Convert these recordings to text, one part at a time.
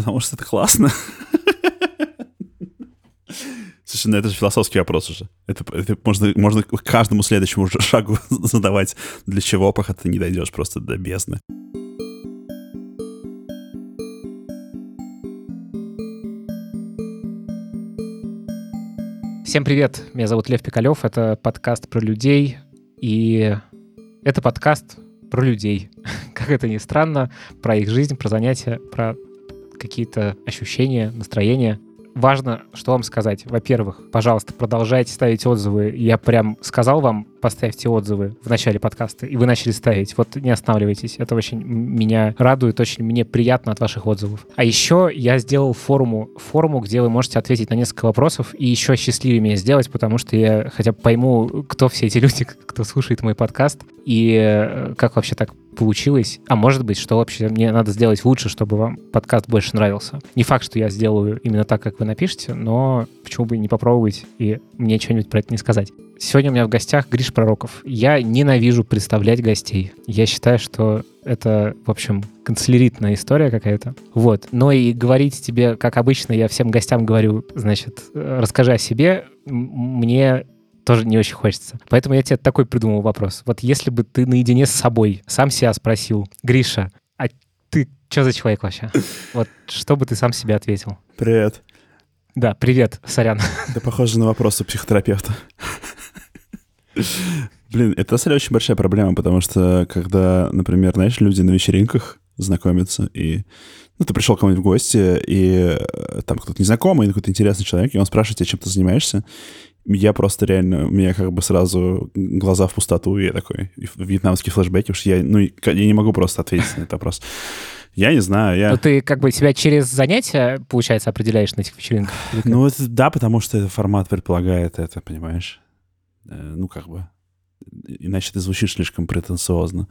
потому что это классно. Слушай, ну это же философский вопрос уже. Это, это можно, можно каждому следующему шагу задавать, для чего, пока ты не дойдешь просто до бездны. Всем привет, меня зовут Лев Пикалев, это подкаст про людей, и это подкаст про людей. Как это ни странно, про их жизнь, про занятия, про какие-то ощущения, настроения важно, что вам сказать. Во-первых, пожалуйста, продолжайте ставить отзывы. Я прям сказал вам, поставьте отзывы в начале подкаста, и вы начали ставить. Вот не останавливайтесь. Это очень меня радует, очень мне приятно от ваших отзывов. А еще я сделал форуму, форуму, где вы можете ответить на несколько вопросов и еще счастливее меня сделать, потому что я хотя бы пойму, кто все эти люди, кто слушает мой подкаст, и э, как вообще так получилось. А может быть, что вообще мне надо сделать лучше, чтобы вам подкаст больше нравился. Не факт, что я сделаю именно так, как вы напишете, но почему бы не попробовать и мне что-нибудь про это не сказать. Сегодня у меня в гостях Гриш Пророков. Я ненавижу представлять гостей. Я считаю, что это, в общем, канцеляритная история какая-то. Вот. Но и говорить тебе, как обычно, я всем гостям говорю, значит, расскажи о себе, мне тоже не очень хочется. Поэтому я тебе такой придумал вопрос. Вот если бы ты наедине с собой сам себя спросил, Гриша, а ты что за человек вообще? Вот что бы ты сам себе ответил? Привет. Да, привет, сорян. Это похоже на вопрос у психотерапевта. Блин, это, на самом деле, очень большая проблема, потому что, когда, например, знаешь, люди на вечеринках знакомятся, и ну, ты пришел к кому-нибудь в гости, и э, там кто-то незнакомый, какой-то интересный человек, и он спрашивает тебя, чем ты занимаешься, я просто реально, у меня как бы сразу глаза в пустоту, и я такой, вьетнамские флешбеки, потому что я, ну, я не могу просто ответить на этот вопрос. Я не знаю, я... Но ты как бы себя через занятия, получается, определяешь на этих вечеринках? Ну, это, да, потому что формат предполагает это, понимаешь? Э, ну, как бы... Иначе ты звучишь слишком претенциозно.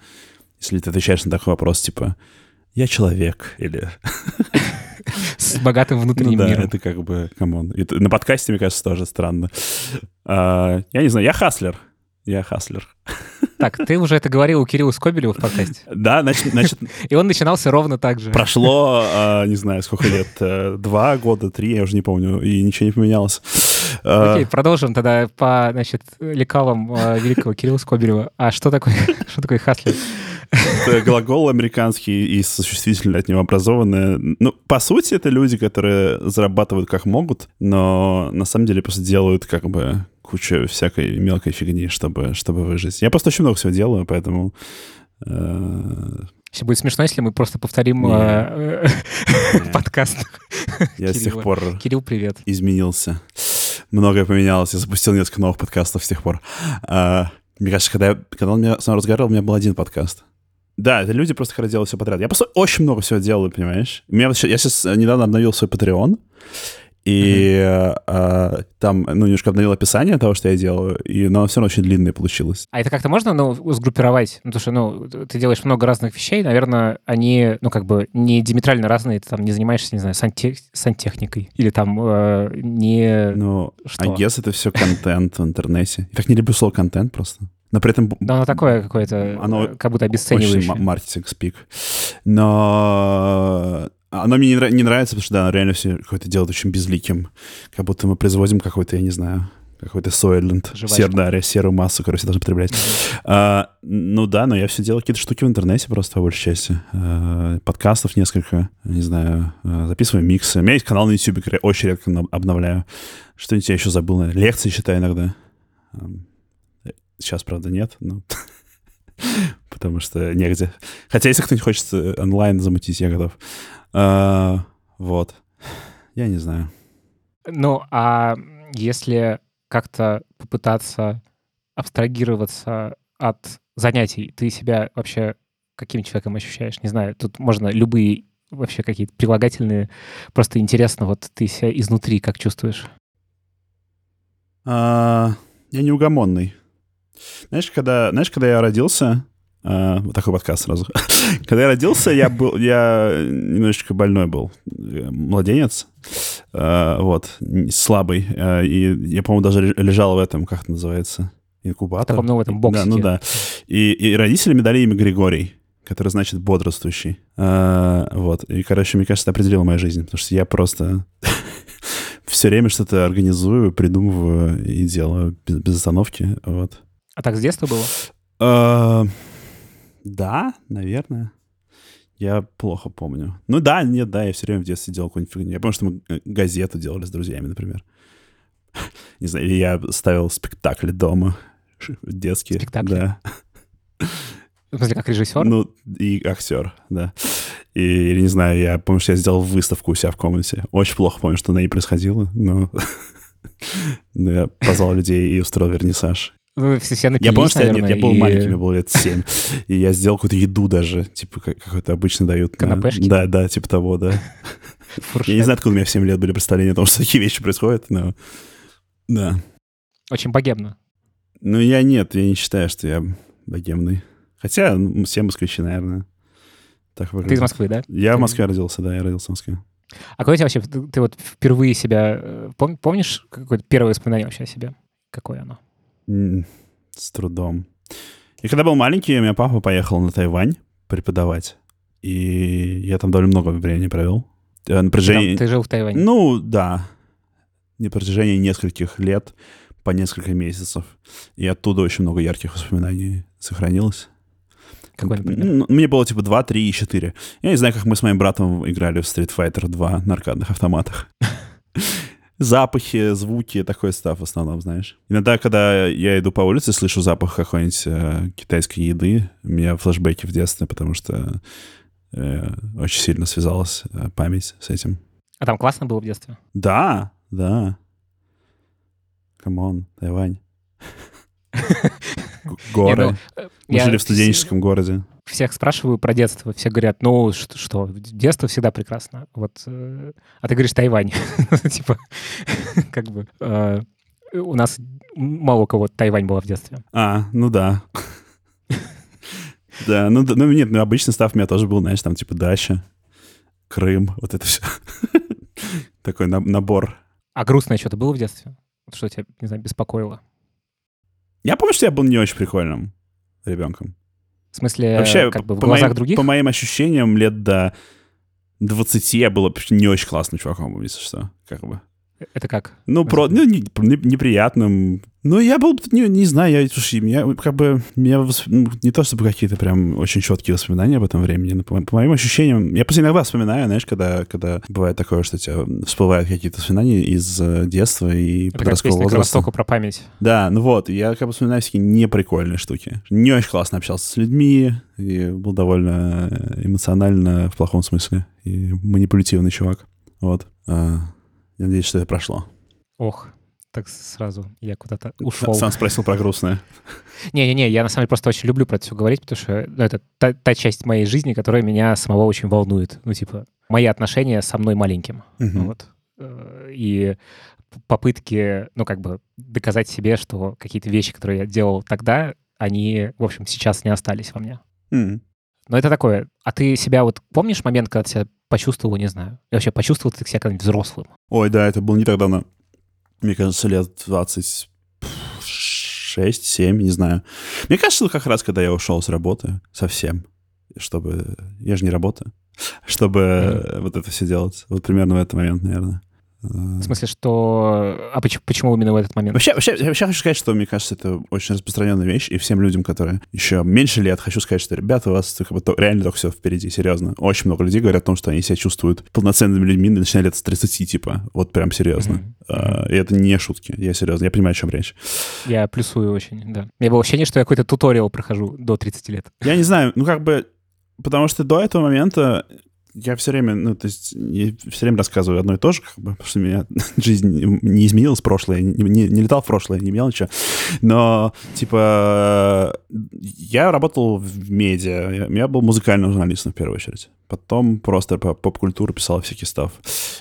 Если ты отвечаешь на такой вопрос, типа, я человек, или... С богатым внутренним ну, да, миром. это как бы, come on. На подкасте, мне кажется, тоже странно. А, я не знаю, я хаслер. Я хаслер. Так, ты уже это говорил у Кирилла Скобелева в подкасте. Да, значит... значит И он начинался ровно так же. Прошло, а, не знаю, сколько лет, э, два года, три, я уже не помню, и ничего не поменялось. А, Окей, продолжим тогда по, значит, лекалам а, великого Кирилла Скобелева. А что такое, что такое хаслер? Глагол американский и существительное от него образованное. Ну, по сути, это люди, которые зарабатывают как могут, но на самом деле просто делают как бы кучу всякой мелкой фигни, чтобы, чтобы выжить. Я просто очень много всего делаю, поэтому... Э... Все будет смешно, если мы просто повторим э, подкаст. Я с тех пор... Кирилл, привет. Изменился. Многое поменялось. Я запустил несколько новых подкастов с тех пор. А, мне кажется, когда, когда он меня с разговаривал, у меня был один подкаст. Да, это люди просто хотят делать все подряд. Я просто очень много всего делаю, понимаешь? У меня, я сейчас недавно обновил свой Patreon, и mm-hmm. а, там, ну, немножко обновил описание того, что я делаю, и, но все равно очень длинное получилось. А это как-то можно, ну, сгруппировать? Ну, потому что, ну, ты делаешь много разных вещей, наверное, они, ну, как бы не диаметрально разные, ты там не занимаешься, не знаю, сантех... сантехникой, или там э, не... Ну, что? I guess это все контент в интернете. Я так не люблю слово контент просто. Но при этом... Да, оно такое какое-то, оно как будто обесценивающее. Очень маркетинг спик. Но оно мне не, не нравится, потому что, да, оно реально все какое-то делает очень безликим. Как будто мы производим какой-то, я не знаю, какой-то Soylent, сер, да, серую массу, все должны потреблять. Mm-hmm. А, ну да, но я все делаю какие-то штуки в интернете просто, по большей части. А, подкастов несколько, не знаю, а, записываю миксы. У меня есть канал на YouTube, который я очень редко обновляю. Что-нибудь я еще забыл, наверное. Лекции читаю иногда. Сейчас, правда, нет, но... Потому что негде. Хотя, если кто-нибудь хочет онлайн замутить, я готов. А, вот. Я не знаю. Ну, а если как-то попытаться абстрагироваться от занятий, ты себя вообще каким человеком ощущаешь? Не знаю, тут можно любые вообще какие-то прилагательные. Просто интересно, вот ты себя изнутри как чувствуешь? А, я неугомонный. Знаешь, когда, знаешь, когда я родился, Uh, вот такой подкаст сразу. Когда я родился, я был, я немножечко больной был, младенец, uh, вот, слабый, uh, и я, по-моему, даже лежал в этом, как это называется, инкубатор. Таком, ну, в этом боксике. Да, ну да. И, и родители мне дали имя Григорий, который значит бодрствующий. Вот. И, короче, мне кажется, это определило мою жизнь, потому что я просто все время что-то организую, придумываю и делаю без, без остановки. Вот. А так с детства было? А, да, наверное. Я плохо помню. Ну да, нет, да, я все время в детстве делал какую-нибудь фигню. Я помню, что мы э, газету делали с друзьями, например. Не знаю, или я ставил спектакли дома детские. Спектакли? Да. В смысле, как режиссер? Ну, и актер, да. И, или, не знаю, я помню, что я сделал выставку у себя в комнате. Очень плохо помню, что на ней происходило, но... но я позвал людей и устроил вернисаж. Вы все, все напились, Я помню, что я, наверное, нет, я был и- маленький, мне было лет 7. И я сделал какую-то еду даже, типа, как, какой-то обычно дают. на- Канапешки? Да, да, типа того, да. Я не знаю, откуда у меня в 7 лет были представления о том, что такие вещи происходят, но... Да. Очень богемно. Ну, я нет, я не считаю, что я богемный. Хотя ну, все москвичи, наверное. Так Ты из. Москвы, да? Я в Ты- Москве родился, да, я родился в Москве. А какой у тебя вообще, ты, ты вот впервые себя, э, пом- помнишь какое-то первое воспоминание вообще о себе? Какое оно? С трудом. И когда был маленький, у меня папа поехал на Тайвань преподавать. И я там довольно много времени провел. Э, На протяжении... ты жил в Тайване. Ну, да. На протяжении нескольких лет, по несколько месяцев. И оттуда очень много ярких воспоминаний сохранилось. Какой, например? Ну, Мне было типа 2, 3 и 4. Я не знаю, как мы с моим братом играли в Street Fighter 2 на аркадных автоматах. Запахи, звуки, такой stuff в основном, знаешь. Иногда, когда я иду по улице, слышу запах какой-нибудь э, китайской еды, у меня флешбеки в детстве, потому что э, очень сильно связалась э, память с этим. А там классно было в детстве? Да, да. Come on, Тайвань. Горы. Ну, э, Мы жили в студенческом городе. Всех спрашиваю про детство. Все говорят, ну что, что, детство всегда прекрасно. Вот, э, а ты говоришь Тайвань. Типа, как бы э, у нас мало у кого Тайвань была в детстве. А, ну да. Да, ну, ну нет, ну обычный став у меня тоже был, знаешь, там типа дача, Крым, вот это все. Такой на- набор. А грустное что-то было в детстве? Что тебя, не знаю, беспокоило? Я помню, что я был не очень прикольным ребенком. В смысле, Вообще, как бы в глазах моим, других? по моим ощущениям, лет до 20 я был не очень классным чуваком, если что, как бы. Это как? Ну, про, ну, не- не- неприятным. Ну, я был, не, не знаю, я, слушай, меня как бы, меня ну, не то чтобы какие-то прям очень четкие воспоминания об этом времени, но по, по моим ощущениям, я просто иногда вспоминаю, знаешь, когда, когда бывает такое, что у тебя всплывают какие-то воспоминания из э, детства и Это как подросткового песня к возраста. Про память. Да, ну вот, я как бы вспоминаю всякие неприкольные штуки. Не очень классно общался с людьми, и был довольно э, эмоционально в плохом смысле, и манипулятивный чувак. Вот. Я надеюсь, что это прошло. Ох, так сразу я куда-то ушел. Сам спросил про грустное. Не-не-не, я на самом деле просто очень люблю про это все говорить, потому что ну, это та, та часть моей жизни, которая меня самого очень волнует. Ну, типа, мои отношения со мной маленьким. Мгм. Вот. Э, И попытки, ну, как бы доказать себе, что какие-то вещи, которые я делал тогда, они, в общем, сейчас не остались во мне. М. Но это такое. А ты себя вот помнишь момент, когда ты себя почувствовал, не знаю, и вообще почувствовал ты себя когда-нибудь взрослым? Ой, да, это было не так давно. Мне кажется, лет 26-7, не знаю. Мне кажется, это как раз, когда я ушел с работы совсем, чтобы... Я же не работаю. Чтобы э, вот это все делать. Вот примерно в этот момент, наверное. В смысле, что... А почему, почему именно в этот момент? Вообще, вообще, вообще хочу сказать, что мне кажется, это очень распространенная вещь, и всем людям, которые еще меньше лет, хочу сказать, что, ребята, у вас как бы, то- реально только все впереди, серьезно. Очень много людей говорят о том, что они себя чувствуют полноценными людьми, начиная лет с 30, типа, вот прям серьезно. Мгм. А, И это не шутки, я серьезно, я понимаю, о чем речь. Я плюсую очень, да. У меня было ощущение, что я какой-то туториал прохожу до 30 лет. Я не знаю, ну как бы, потому что до этого момента я все время, ну, то есть, я все время рассказываю одно и то же, как бы, потому что у меня жизнь не изменилась, прошлое, не, не- не летал в прошлое, не имел ничего. Но, типа, я работал в медиа, я, я был музыкальным журналистом в первую очередь. Потом просто по поп-культуру писал всякий став.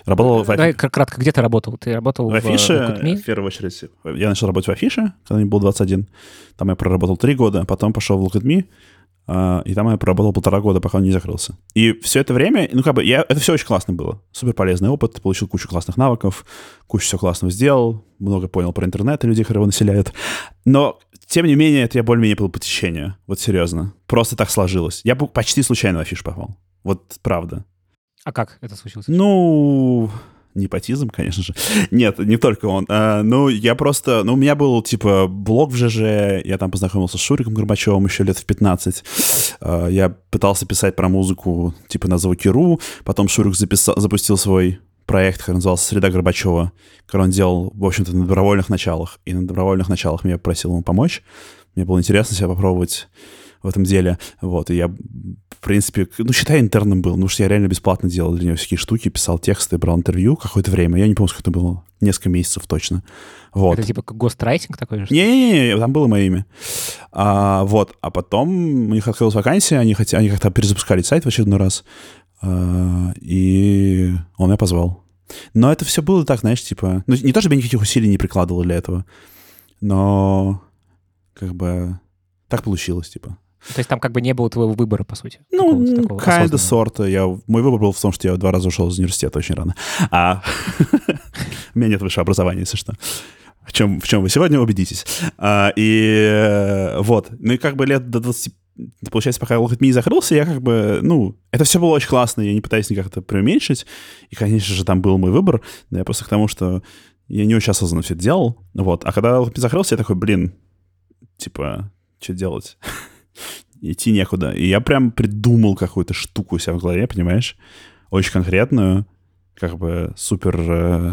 Работал в, Давай кратко, где ты работал? Ты работал в в, Афише, Me? в первую очередь. Я начал работать в Афише, когда мне было 21. Там я проработал три года, потом пошел в Look at Me, и там я проработал полтора года, пока он не закрылся. И все это время, ну, как бы, я, это все очень классно было. Супер полезный опыт, получил кучу классных навыков, кучу всего классного сделал, много понял про интернет и людей, которые его населяют. Но тем не менее, это я более-менее был по течению. Вот серьезно. Просто так сложилось. Я почти случайно в афишу попал. Вот правда. А как это случилось? Ну, непотизм, конечно же. Нет, не только он. А, ну, я просто... Ну, у меня был, типа, блог в ЖЖ, я там познакомился с Шуриком Горбачевым еще лет в 15. А, я пытался писать про музыку, типа, на звуки.ру, потом Шурик записал, запустил свой проект, который назывался «Среда Горбачева», который он делал, в общем-то, на добровольных началах. И на добровольных началах меня просил ему помочь. Мне было интересно себя попробовать в этом деле. Вот, и я, в принципе, ну, считай, интерном был, потому что я реально бесплатно делал для него всякие штуки, писал тексты, брал интервью какое-то время. Я не помню, сколько это было, несколько месяцев точно. Вот. Это типа гострайтинг такой? Не-не-не, там было мое имя. А, вот, а потом у них открылась вакансия, они, хотя, они как-то перезапускали сайт в очередной раз, а, и он меня позвал. Но это все было так, знаешь, типа... Ну, не то, чтобы я никаких усилий не прикладывал для этого, но как бы так получилось, типа. То есть там как бы не было твоего выбора, по сути? Ну, kind of sort. Я, мой выбор был в том, что я два раза ушел из университета очень рано. А у меня нет высшего образования, если что. В чем, в чем вы сегодня убедитесь. А, и э, вот. Ну и как бы лет до 20 получается, пока Look at закрылся, я как бы, ну, это все было очень классно, я не пытаюсь никак это преуменьшить, и, конечно же, там был мой выбор, но я просто к тому, что я не очень осознанно все это делал, вот, а когда Look закрылся, я такой, блин, типа, что делать? Идти некуда. И я прям придумал какую-то штуку у себя в голове, понимаешь? Очень конкретную, как бы супер э,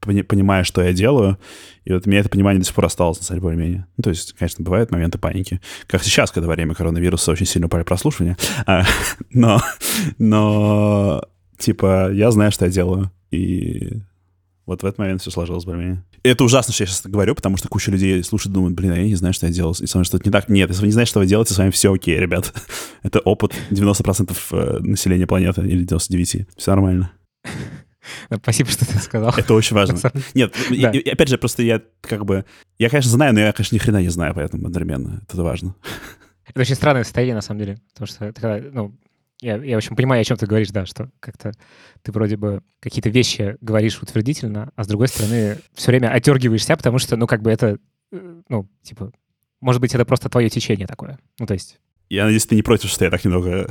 понимая, что я делаю. И вот у меня это понимание до сих пор осталось, на самом деле, более-менее. Ну, то есть, конечно, бывают моменты паники. Как сейчас, когда во время коронавируса очень сильно упали прослушивания. А, но, но, типа, я знаю, что я делаю. И вот в этот момент все сложилось более-менее. Это ужасно, что я сейчас говорю, потому что куча людей слушают, думают, блин, а я не знаю, что я делал, и с вами что-то не так. Нет, если вы не знаете, что вы делаете, с вами все окей, ребят. это опыт 90% э, населения планеты, или 99%. Все нормально. Спасибо, что ты сказал. Это очень важно. Нет, да. и, и, опять же, просто я как бы... Я, конечно, знаю, но я, конечно, ни хрена не знаю, поэтому одновременно. Это важно. Это очень странное состояние, на самом деле. Потому что это когда, ну, я, я, в общем, понимаю, о чем ты говоришь, да, что как-то ты вроде бы какие-то вещи говоришь утвердительно, а с другой стороны все время отергиваешься, потому что, ну, как бы это, э, ну, типа, может быть, это просто твое течение такое. Ну, то есть... Я надеюсь, ты не против, что я так немного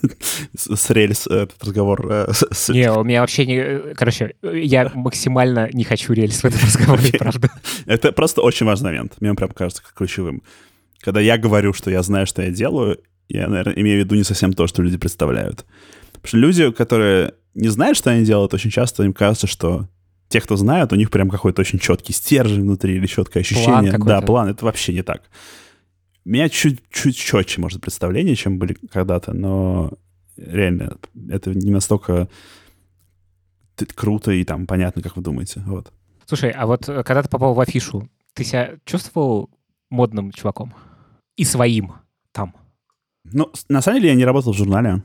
с рельс э, этот разговор... Э, не, у меня вообще не... Короче, я максимально не хочу рельс в этом разговоре, правда. Это просто очень важный момент. Мне он прям кажется ключевым. Когда я говорю, что я знаю, что я делаю, я, наверное, имею в виду не совсем то, что люди представляют. Потому что люди, которые не знают, что они делают, очень часто им кажется, что те, кто знают, у них прям какой-то очень четкий стержень внутри или четкое ощущение. План да, план. Это вообще не так. У меня чуть-чуть четче, может, представление, чем были когда-то, но реально, это не настолько круто и там понятно, как вы думаете. Вот. Слушай, а вот э, когда ты попал в афишу, ты себя чувствовал модным чуваком? И своим там? Ну, на самом деле я не работал в журнале.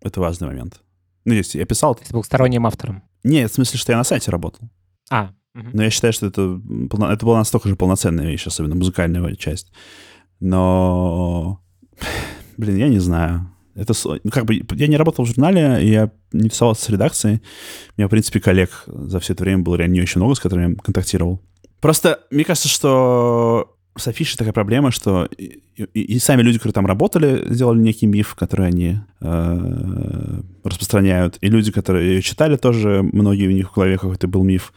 Это важный момент. Ну, если я писал... Ты был сторонним автором. Нет, в смысле, что я на сайте работал. А. Угу. Но я считаю, что это, это была настолько же полноценная вещь, особенно музыкальная часть. Но, блин, я не знаю. Это, ну, как бы, я не работал в журнале, я не тусовался с редакцией. У меня, в принципе, коллег за все это время было реально не очень много, с которыми я контактировал. Просто мне кажется, что с афишей такая проблема, что и, и, и сами люди, которые там работали, сделали некий миф, который они э, распространяют, и люди, которые ее читали, тоже многие у них в голове какой-то был миф.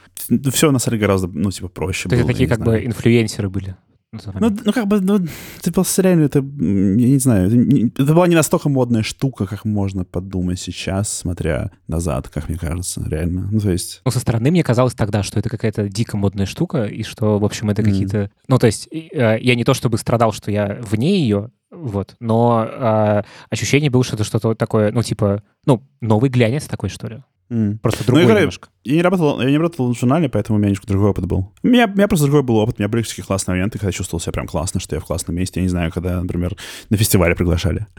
Все на самом деле гораздо, ну, типа, проще То было. Это такие как бы инфлюенсеры были. Ну, ну, как бы, ну, это просто реально, это, я не знаю, это, это была не настолько модная штука, как можно подумать сейчас, смотря назад, как мне кажется, реально. Ну, то есть... Ну, со стороны мне казалось тогда, что это какая-то дико модная штука, и что, в общем, это mm. какие-то... Ну, то есть э, я не то чтобы страдал, что я вне ее, вот, но э, ощущение было, что это что-то такое, ну, типа, ну, новый глянец такой, что ли. Mm. Просто другой ну, я, немножко. Я не, работал, я не работал в журнале, поэтому у меня немножко другой опыт был. У меня, у меня просто другой был опыт. У меня были всякие классные моменты, когда я чувствовал себя прям классно, что я в классном месте. Я не знаю, когда, например, на фестивале приглашали.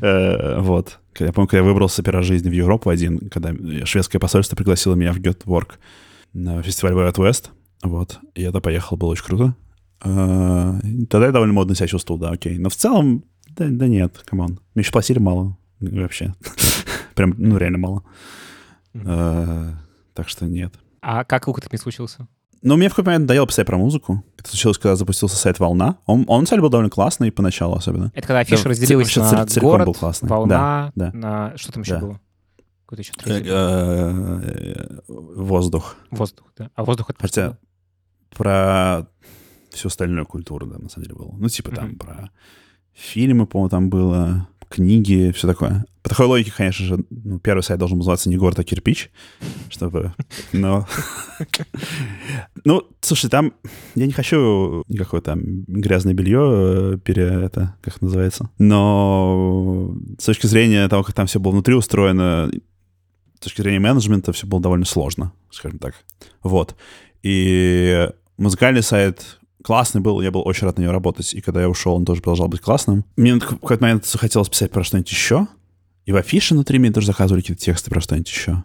Э, вот. Я помню, когда я выбрался первый раз в жизни в Европу один, когда шведское посольство пригласило меня в Göteborg на фестиваль Way Out West. Вот. И я туда поехал, было очень круто. Э, тогда я довольно модно себя чувствовал, да, окей. Но в целом, да, да нет, come on. Мне еще платили мало вообще. Прям, ну, реально мало. Э, так что нет. А как опыт не случился? Но мне в какой-то момент надоело писать про музыку. Это случилось, когда запустился сайт «Волна». Он, он деле, был довольно классный поначалу особенно. Это когда афиша Да, разделилась вообще на целиком город, был классный. волна, Да, на... Что там еще Да. было? Какой-то еще Э, третий. э, Воздух. Воздух, да. А воздух это Хотя про всю остальную культуру, да, на самом деле было. Ну, типа там про фильмы, по-моему, там было, книги, все такое. По такой логике, конечно же, ну, первый сайт должен называться не город, а кирпич, чтобы... Но... Ну, слушай, там я не хочу никакое там грязное белье э, пере... это, как называется. Но с точки зрения того, как там все было внутри устроено, с точки зрения менеджмента все было довольно сложно, скажем так. Вот. И музыкальный сайт классный был, я был очень рад на нее работать. И когда я ушел, он тоже продолжал быть классным. Мне в какой-то момент захотелось писать про что-нибудь еще. И в афише внутри мне тоже заказывали какие-то тексты про что-нибудь еще.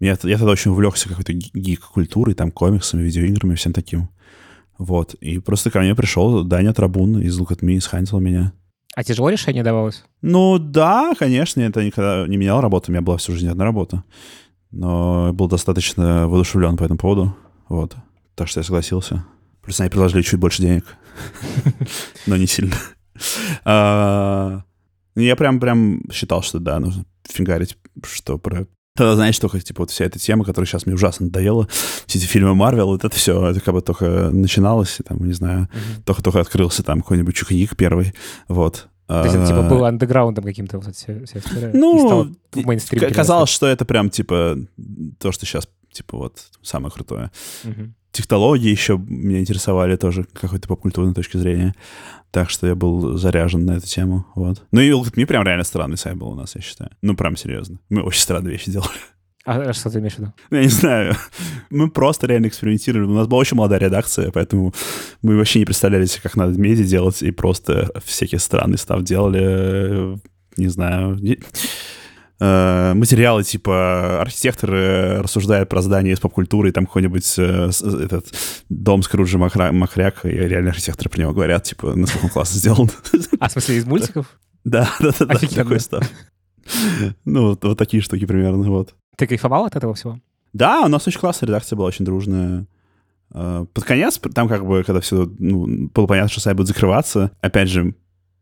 Меня, я тогда очень увлекся какой-то ги- гик-культурой, там, комиксами, видеоиграми, всем таким. Вот. И просто ко мне пришел Даня Трабун из Look at Me, схантил меня. А тяжело решение давалось? Ну да, конечно, это никогда не менял работу, у меня была всю жизнь одна работа. Но я был достаточно воодушевлен по этому поводу. Вот. Так что я согласился. Плюс они предложили чуть больше денег. Но не сильно. А, Я прям прям считал, что да, нужно фигарить, что про... Тогда, знаешь, только, типа, вот вся эта тема, которая сейчас мне ужасно надоела, все эти фильмы Марвел, вот это все, это как бы только начиналось, там, не знаю, только-только открылся там какой-нибудь Чухник первый, вот. То есть это типа А, было андеграундом каким-то вот вся, вся история? Ну? Казалось, что это прям, типа, то, что сейчас, типа, вот, самое крутое. Технологии еще меня интересовали тоже какой-то попкультурной точки зрения. Так что я был заряжен на эту тему, вот. Ну и Me прям реально странный сайт был у нас, я считаю. Ну, прям серьезно. Мы очень странные вещи делали. А что ты имеешь в виду? Ну, Я не знаю. Мы просто реально экспериментировали. У нас была очень молодая редакция, поэтому мы вообще не представляли себе, как надо медиа делать, и просто всякие странные став делали. Не знаю. Э, Материалы типа архитекторы рассуждают про здание из поп-культуры, и там какой-нибудь э, с- этот дом Скруджа Махра- Махряк, и реально архитекторы про него говорят, типа, насколько он классно сделан. А, в смысле, из мультиков? Да, да, да, да, такой став. Ну, вот вот такие штуки примерно, вот. Ты кайфовал от этого всего? Да, у нас очень классная редакция была, очень дружная. Э, Под конец, там как бы, когда все, ну, было понятно, что сайт будет закрываться, опять же,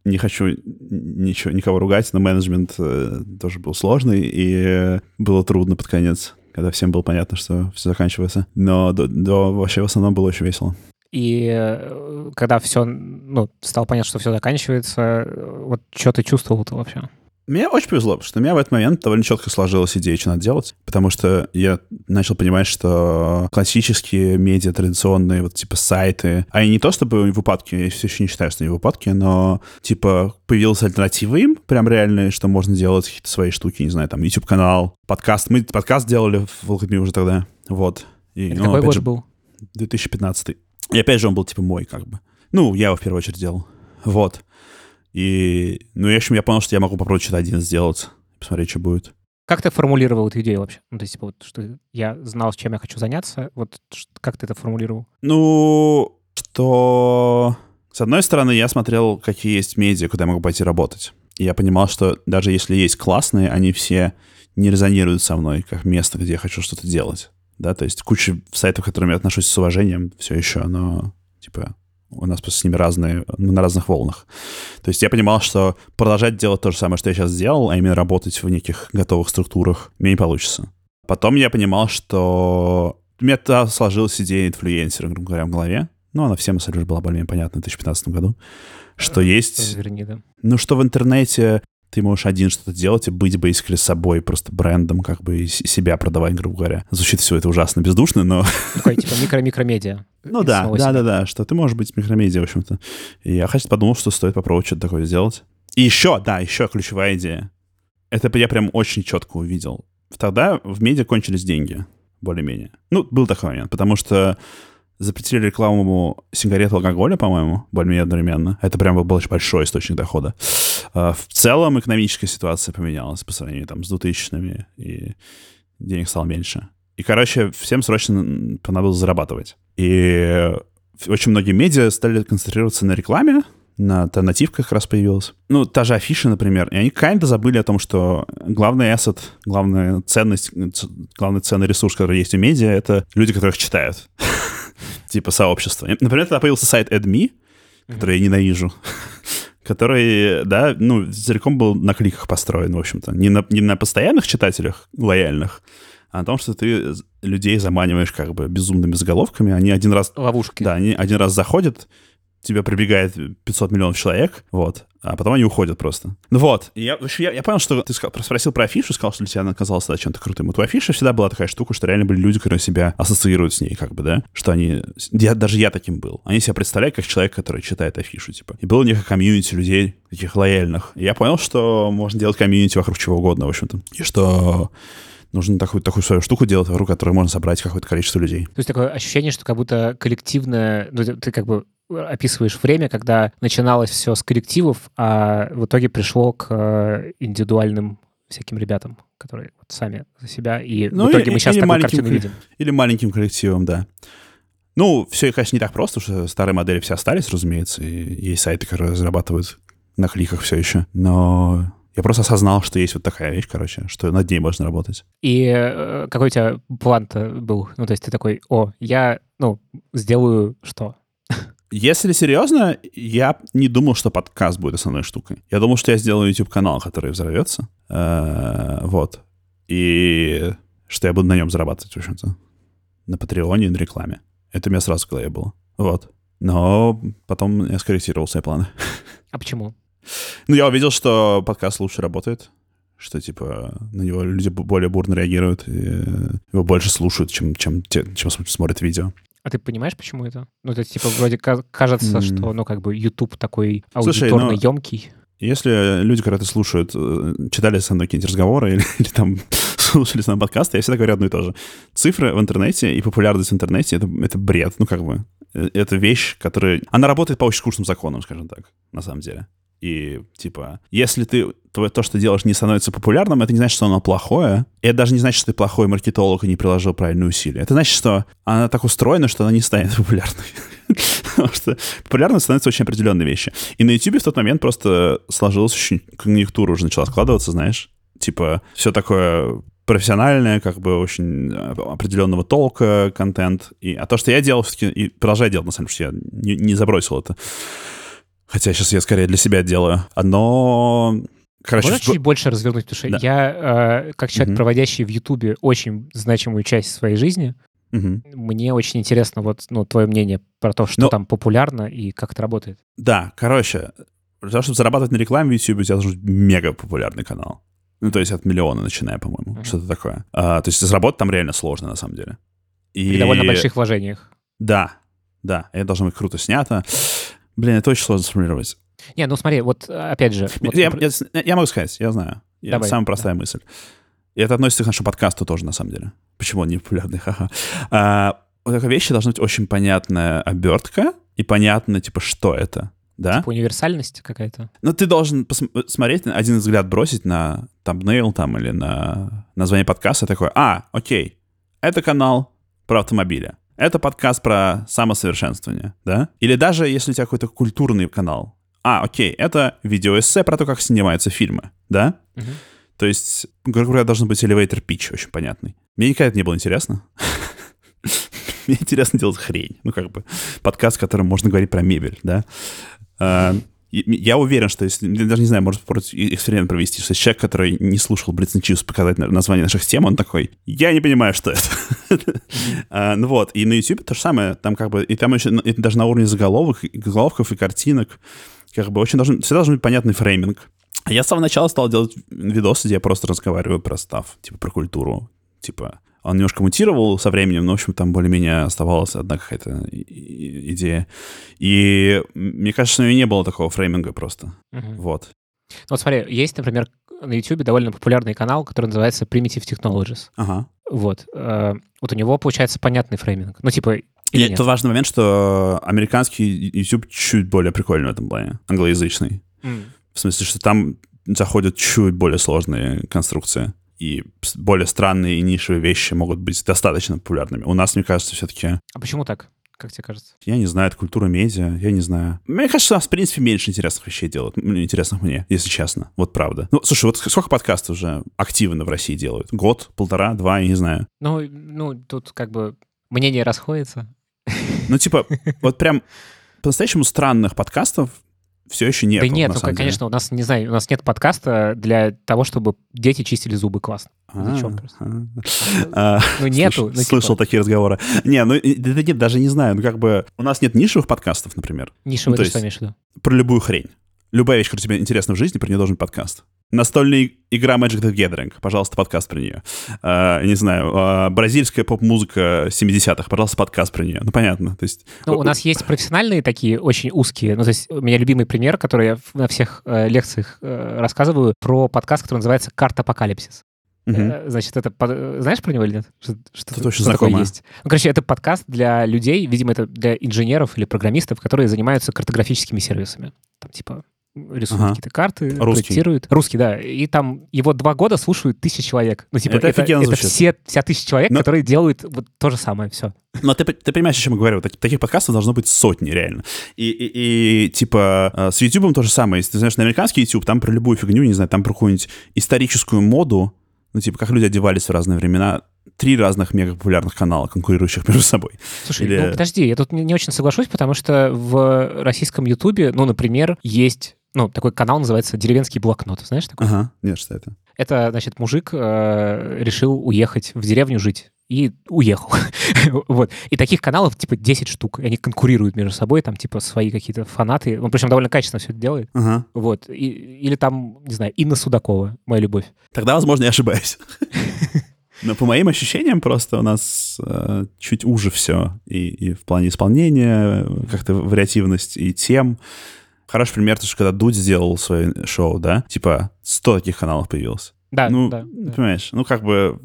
не хочу ничего, никого ругать, но менеджмент э, тоже был сложный, и было трудно под конец, когда всем было понятно, что все заканчивается. Но до, до- вообще в основном было очень весело. И э, когда все, ну, стало понятно, что все заканчивается, э, вот что ты чувствовал-то вообще? Мне очень повезло, потому что у меня в этот момент довольно четко сложилась идея, что надо делать, потому что я начал понимать, что классические медиа, традиционные, вот типа сайты, они не то чтобы в упадке, я все еще не считаю, что они в упадке, но типа появилась альтернатива им, прям реальные, что можно делать какие-то свои штуки, не знаю, там YouTube-канал, подкаст. Мы подкаст делали в Волкотме уже тогда, вот. И, Это ну, какой год же, был? 2015. И опять же он был типа мой, как бы. Ну, я его в первую очередь делал. Вот. И, ну, в общем, я понял, что я могу попробовать что-то один сделать, посмотреть, что будет. Как ты формулировал эту идею вообще? Ну, то есть, типа, вот, что я знал, чем я хочу заняться, вот как ты это формулировал? Ну, что... С одной стороны, я смотрел, какие есть медиа, куда я могу пойти работать. И я понимал, что даже если есть классные, они все не резонируют со мной как место, где я хочу что-то делать. Да, то есть куча сайтов, к которым я отношусь с уважением все еще, но, типа, у нас просто с ними разные, мы на разных волнах. То есть я понимал, что продолжать делать то же самое, что я сейчас сделал, а именно работать в неких готовых структурах, мне не получится. Потом я понимал, что у меня тогда сложилась идея инфлюенсера, грубо говоря, в голове. Ну, она всем, деле, была более-менее понятна в 2015 году. Что есть... Верни, да. Ну, что в интернете ты можешь один что-то делать и быть basically собой, просто брендом, как бы и себя продавать, грубо говоря. Звучит все это ужасно бездушно, но... Такой, типа, микро-микромедиа. Ну да, да, да, да, что ты можешь быть микромедиа, в общем-то. И я, хоть подумал, что стоит попробовать что-то такое сделать. И еще, да, еще ключевая идея. Это я прям очень четко увидел. Тогда в медиа кончились деньги, более-менее. Ну, был такой момент, потому что запретили рекламу сигарет и алкоголя, по-моему, более-менее одновременно. Это прям был очень большой источник дохода. А, В целом экономическая ситуация поменялась по сравнению там, с 2000-ми, и денег стало меньше. И, короче, всем срочно понадобилось зарабатывать. И очень многие медиа стали концентрироваться на рекламе, на та нативка как раз появилась. Ну, та же афиша, например. И они kinda забыли о том, что главный asset, главная ценность, главный ценный ресурс, который есть у медиа, это люди, которых читают. типа сообщества. Например, тогда появился сайт AdMe, который я ненавижу, который, да, ну, целиком был на кликах построен, в общем-то. Не на, не на постоянных читателях лояльных, а на том, что ты людей заманиваешь как бы безумными заголовками. Они один раз... Ловушки. Да, они один раз заходят, тебе прибегает 500 миллионов человек, вот, а потом они уходят просто. Ну вот, и я, я, я понял, что ты спросил про афишу, сказал, что для тебя она оказалась да, чем-то крутым. Вот у афиши всегда была такая штука, что реально были люди, которые себя ассоциируют с ней, как бы, да, что они, я, даже я таким был, они себя представляют как человек, который читает афишу, типа. И было у них комьюнити людей, таких лояльных. И я понял, что можно делать комьюнити вокруг чего угодно, в общем-то. И что нужно такую, такую свою штуку делать, вокруг которой можно собрать какое-то количество людей. То есть такое ощущение, что как будто коллективное, ну, ты как бы описываешь время, когда начиналось все с коллективов, а в итоге пришло к э, индивидуальным всяким ребятам, которые вот сами за себя, и ну, в итоге и, мы сейчас такую картину видим. Или маленьким коллективом, да. Ну, все, конечно, не так просто, что старые модели все остались, разумеется, и есть сайты, которые разрабатывают на кликах все еще, но я просто осознал, что есть вот такая вещь, короче, что над ней можно работать. И э, какой у тебя план-то был? Ну, то есть ты такой, о, я, ну, сделаю что? Если серьезно, я не думал, что подкаст будет основной штукой. Я думал, что я сделаю YouTube-канал, который взорвется. Э, вот. И что я буду на нем зарабатывать, в общем-то. На Патреоне и на рекламе. Это у меня сразу в голове было. Вот. Но потом я скорректировал свои планы. А почему? Ну, я увидел, что подкаст лучше работает, что, типа, на него люди более бурно реагируют, и его больше слушают, чем, чем, чем смотрят видео. А ты понимаешь, почему это? Ну, это типа вроде кажется, mm. что, ну, как бы YouTube такой аудиторно Слушай, емкий. Если люди, когда это слушают, э, читали со мной какие-нибудь разговоры или, или там слушали со мной подкасты, я всегда говорю одно и то же. Цифры в интернете и популярность в интернете это, — это бред, ну, как бы. Э, это вещь, которая... Она работает по очень скучным законам, скажем так, на самом деле. И, типа, если ты то, то, что делаешь, не становится популярным, это не значит, что оно плохое. И это даже не значит, что ты плохой маркетолог и не приложил правильные усилия. Это значит, что она так устроена, что она не станет популярной. Потому что популярной становятся очень определенные вещи. И на YouTube в тот момент просто сложилась очень конъюнктура уже начала складываться, знаешь. Типа, все такое профессиональное, как бы очень определенного толка контент. И, а то, что я делал, все-таки и продолжаю делать, на самом деле, я не, не забросил это. Хотя сейчас я скорее для себя делаю. Но Короче, Можно чуть больше развернуть, потому что да. я, э, как человек, угу. проводящий в Ютубе очень значимую часть своей жизни, угу. мне очень интересно вот ну, твое мнение про то, что Но... там популярно и как это работает. Да, короче, для того, чтобы зарабатывать на рекламе в YouTube, у тебя должен быть мега популярный канал. Ну, то есть от миллиона начиная, по-моему, угу. что-то такое. А, то есть заработать там реально сложно, на самом деле. И... При довольно больших вложениях. Да, да, это должно быть круто снято. Блин, это очень сложно сформулировать. Не, ну смотри, вот опять же... Вот... Я, я, я могу сказать, я знаю. Я, Давай, самая простая да. мысль. И это относится к нашему подкасту тоже, на самом деле. Почему он не популярный? Ха-ха. А, у такой вещи должна быть очень понятная обертка и понятно, типа, что это. Да? Типа универсальность какая-то? Ну, ты должен посмотреть, один взгляд бросить на thumbnail там или на название подкаста, такой, а, окей, это канал про автомобили. Это подкаст про самосовершенствование, да? Или даже если у тебя какой-то культурный канал. А, окей, это видеоэссе про то, как снимаются фильмы, да? Угу. То есть, грубо говоря, должен быть elevator pitch очень понятный. Мне никогда это не было интересно. Мне интересно делать хрень. Ну, как бы, подкаст, в котором можно говорить про мебель, да? Я уверен, что если, я даже не знаю, может эксперимент провести, что человек, который не слушал Blitz News, показать название наших тем, он такой, я не понимаю, что это. а, ну вот, и на YouTube то же самое, там как бы, и там еще, это даже на уровне заголовок, заголовков и картинок, как бы очень должен, всегда должен быть понятный фрейминг. А я с самого начала стал делать видосы, где я просто разговариваю про став, типа про культуру, типа он немножко мутировал со временем, но, в общем, там более-менее оставалась одна какая-то идея. И мне кажется, у нее не было такого фрейминга просто. Угу. Вот. Ну, вот смотри, есть, например, на YouTube довольно популярный канал, который называется Primitive Technologies. Ага. Вот. Э, вот у него получается понятный фрейминг. Ну, типа, или и это важный момент, что американский YouTube чуть более прикольный в этом плане, англоязычный. Mm. В смысле, что там заходят чуть более сложные конструкции и более странные и нишевые вещи могут быть достаточно популярными. У нас, мне кажется, все-таки... А почему так? Как тебе кажется? Я не знаю, это культура медиа, я не знаю. Мне кажется, у нас, в принципе, меньше интересных вещей делают. Интересных мне, если честно. Вот правда. Ну, слушай, вот сколько подкастов уже активно в России делают? Год, полтора, два, я не знаю. Ну, ну тут как бы мнение расходится. Ну, типа, вот прям по-настоящему странных подкастов все еще нет. Да нет, ну, конечно, у нас, не знаю, у нас нет подкаста для того, чтобы дети чистили зубы классно. Зачем просто? А, ну, нету. Ну, слышал типа. такие разговоры. Не, ну, нет, даже не знаю. Ну, как бы у нас нет нишевых подкастов, например. Нишевые, ну, ты что имеешь в виду? Про любую хрень. Любая вещь, которая тебе интересна в жизни, про нее должен подкаст. Настольная игра Magic the Gathering, пожалуйста, подкаст про нее. Uh, не знаю, uh, бразильская поп-музыка 70-х, пожалуйста, подкаст про нее. Ну, понятно. То есть... Ну, у нас есть профессиональные такие, очень узкие. Ну, то есть у меня любимый пример, который я на всех э, лекциях э, рассказываю, про подкаст, который называется «Карта апокалипсис». Угу. Значит, это знаешь про него или нет? Что, что, это очень что такое есть? Ну, короче, это подкаст для людей, видимо, это для инженеров или программистов, которые занимаются картографическими сервисами. Там типа рисуют ага. какие-то карты, Русский. проектируют. Русский, да. И там его два года слушают тысячи человек. Ну, типа, это, это, это все, вся тысяча человек, Но... которые делают вот то же самое, все. Но ты, ты понимаешь, о чем я говорю? Так, таких подкастов должно быть сотни, реально. И, и, и типа э, с YouTube то же самое. Если ты знаешь на американский YouTube, там про любую фигню, не знаю, там про какую-нибудь историческую моду, ну, типа, как люди одевались в разные времена, три разных мега популярных канала, конкурирующих между собой. Слушай, Или... ну подожди, я тут не, не очень соглашусь, потому что в российском Ютубе, ну, например, есть ну, такой канал называется «Деревенский блокнот». Знаешь такой? Ага, нет, что это? Это, значит, мужик э, решил уехать в деревню жить и уехал. вот. И таких каналов, типа, 10 штук. И они конкурируют между собой, там, типа, свои какие-то фанаты. Он, причем, довольно качественно все это делает. Ага. Вот. И, или там, не знаю, Инна Судакова, моя любовь. Тогда, возможно, я ошибаюсь. Но по моим ощущениям просто у нас э, чуть уже все. И, и в плане исполнения, как-то вариативность и тем. Хороший пример, то, что когда Дудь сделал свое шоу, да, типа 100 таких каналов появилось. Да, ну, да, да. понимаешь, ну как бы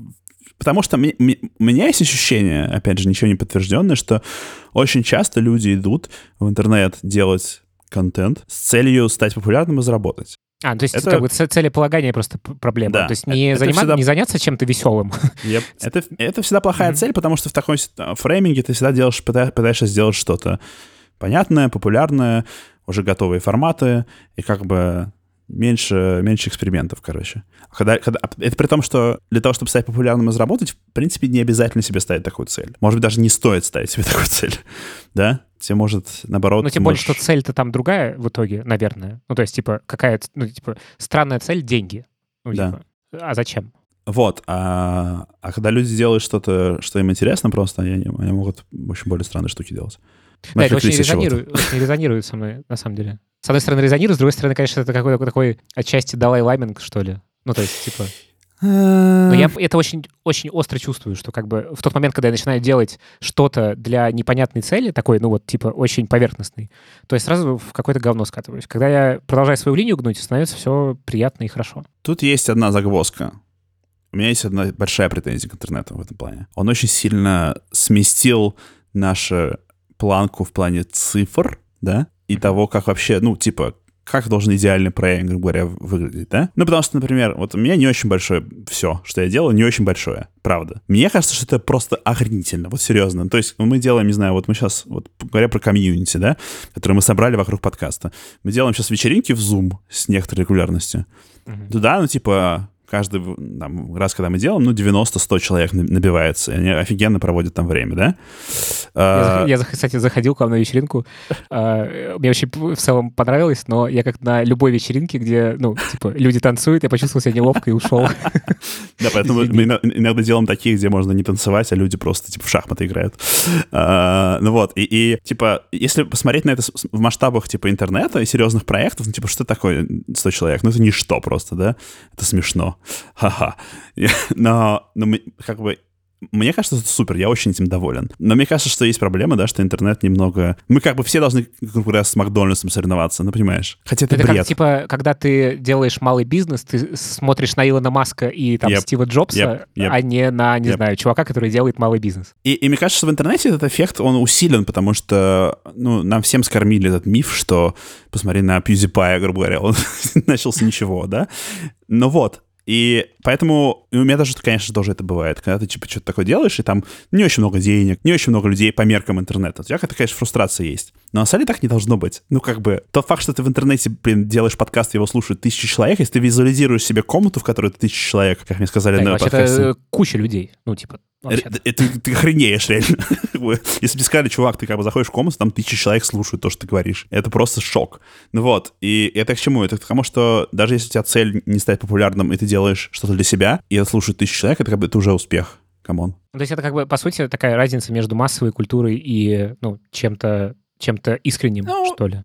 Потому что у меня есть ощущение, опять же, ничего не подтвержденное, что очень часто люди идут в интернет делать контент с целью стать популярным и заработать. А, то есть это как бы целеполагание просто проблема. Да. То есть не, это занима... всегда... не заняться чем-то веселым. Yep. это, это всегда плохая mm-hmm. цель, потому что в такой фрейминге ты всегда делаешь, пытаешься сделать что-то понятное, популярное, уже готовые форматы, и как бы меньше, меньше экспериментов, короче. Когда, когда, это при том, что для того, чтобы стать популярным и заработать, в принципе, не обязательно себе ставить такую цель. Может быть, даже не стоит ставить себе такую цель, да? Тебе может, наоборот... Ну, тем можешь... более, что цель-то там другая в итоге, наверное. Ну, то есть, типа, какая-то, ну, типа, странная цель — деньги. Ну, да. Типа, а зачем? Вот, а, а когда люди делают что-то, что им интересно просто, они, они могут очень более странные штуки делать. Да, это очень резонирует, очень резонирует со мной, на самом деле. С одной стороны, резонирует, с другой стороны, конечно, это какой-то такой отчасти Далай Ламинг, что ли. Ну, то есть, типа... Но я это очень, очень остро чувствую, что как бы в тот момент, когда я начинаю делать что-то для непонятной цели, такой, ну вот, типа, очень поверхностный, то я сразу в какое-то говно скатываюсь. Когда я продолжаю свою линию гнуть, становится все приятно и хорошо. Тут есть одна загвоздка. У меня есть одна большая претензия к интернету в этом плане. Он очень сильно сместил наше планку в плане цифр, да, и того, как вообще, ну, типа, как должен идеальный проект, грубо говоря, выглядеть, да? Ну, потому что, например, вот у меня не очень большое все, что я делаю, не очень большое, правда. Мне кажется, что это просто охренительно, вот серьезно. То есть мы делаем, не знаю, вот мы сейчас, вот говоря про комьюнити, да, который мы собрали вокруг подкаста, мы делаем сейчас вечеринки в Zoom с некоторой регулярностью. Mm-hmm. Туда, ну, типа, каждый там, раз, когда мы делаем, ну, 90-100 человек набивается, и они офигенно проводят там время, да? Я, а... я кстати, заходил к вам на вечеринку, а, мне очень в целом понравилось, но я как на любой вечеринке, где, ну, типа, люди танцуют, я почувствовал себя неловко и ушел. Да, поэтому мы иногда делаем такие, где можно не танцевать, а люди просто, типа, в шахматы играют. А, ну вот, и, типа, если посмотреть на это в масштабах, типа, интернета и серьезных проектов, ну, типа, что такое 100 человек? Ну, это ничто просто, да? Это смешно ха-ха. Но, но как бы мне кажется, это супер, я очень этим доволен. Но мне кажется, что есть проблема, да, что интернет немного... Мы как бы все должны, грубо говоря, с Макдональдсом соревноваться, ну, понимаешь? Хотя это, это бред. Как, типа, когда ты делаешь малый бизнес, ты смотришь на Илона Маска и там yep. Стива Джобса, yep. Yep. а не на, не yep. знаю, чувака, который делает малый бизнес. И, и мне кажется, что в интернете этот эффект, он усилен, потому что, ну, нам всем скормили этот миф, что, посмотри на PewDiePie, грубо говоря, он начал с ничего, да? Но вот, и поэтому у меня даже, конечно, тоже это бывает, когда ты, типа, что-то такое делаешь, и там не очень много денег, не очень много людей по меркам интернета. У тебя какая-то, конечно, фрустрация есть. Но на самом деле так не должно быть. Ну, как бы, тот факт, что ты в интернете, блин, делаешь подкаст, его слушают тысячи человек, если ты визуализируешь себе комнату, в которой тысячи человек, как мне сказали да, на подкасте... это куча людей, ну, типа, Ты, ты, ты охренеешь, реально. Если бы сказали, чувак, ты как бы заходишь в комнату, там тысячи человек слушают то, что ты говоришь. Это просто шок. Ну вот, и это к чему? Это к тому, что даже если у тебя цель не стать популярным, и ты делаешь что-то для себя, и это слушают тысячи человек, это как бы это уже успех. Come on. То есть это как бы, по сути, такая разница между массовой культурой и, ну, чем-то чем-то искренним, ну, что ли?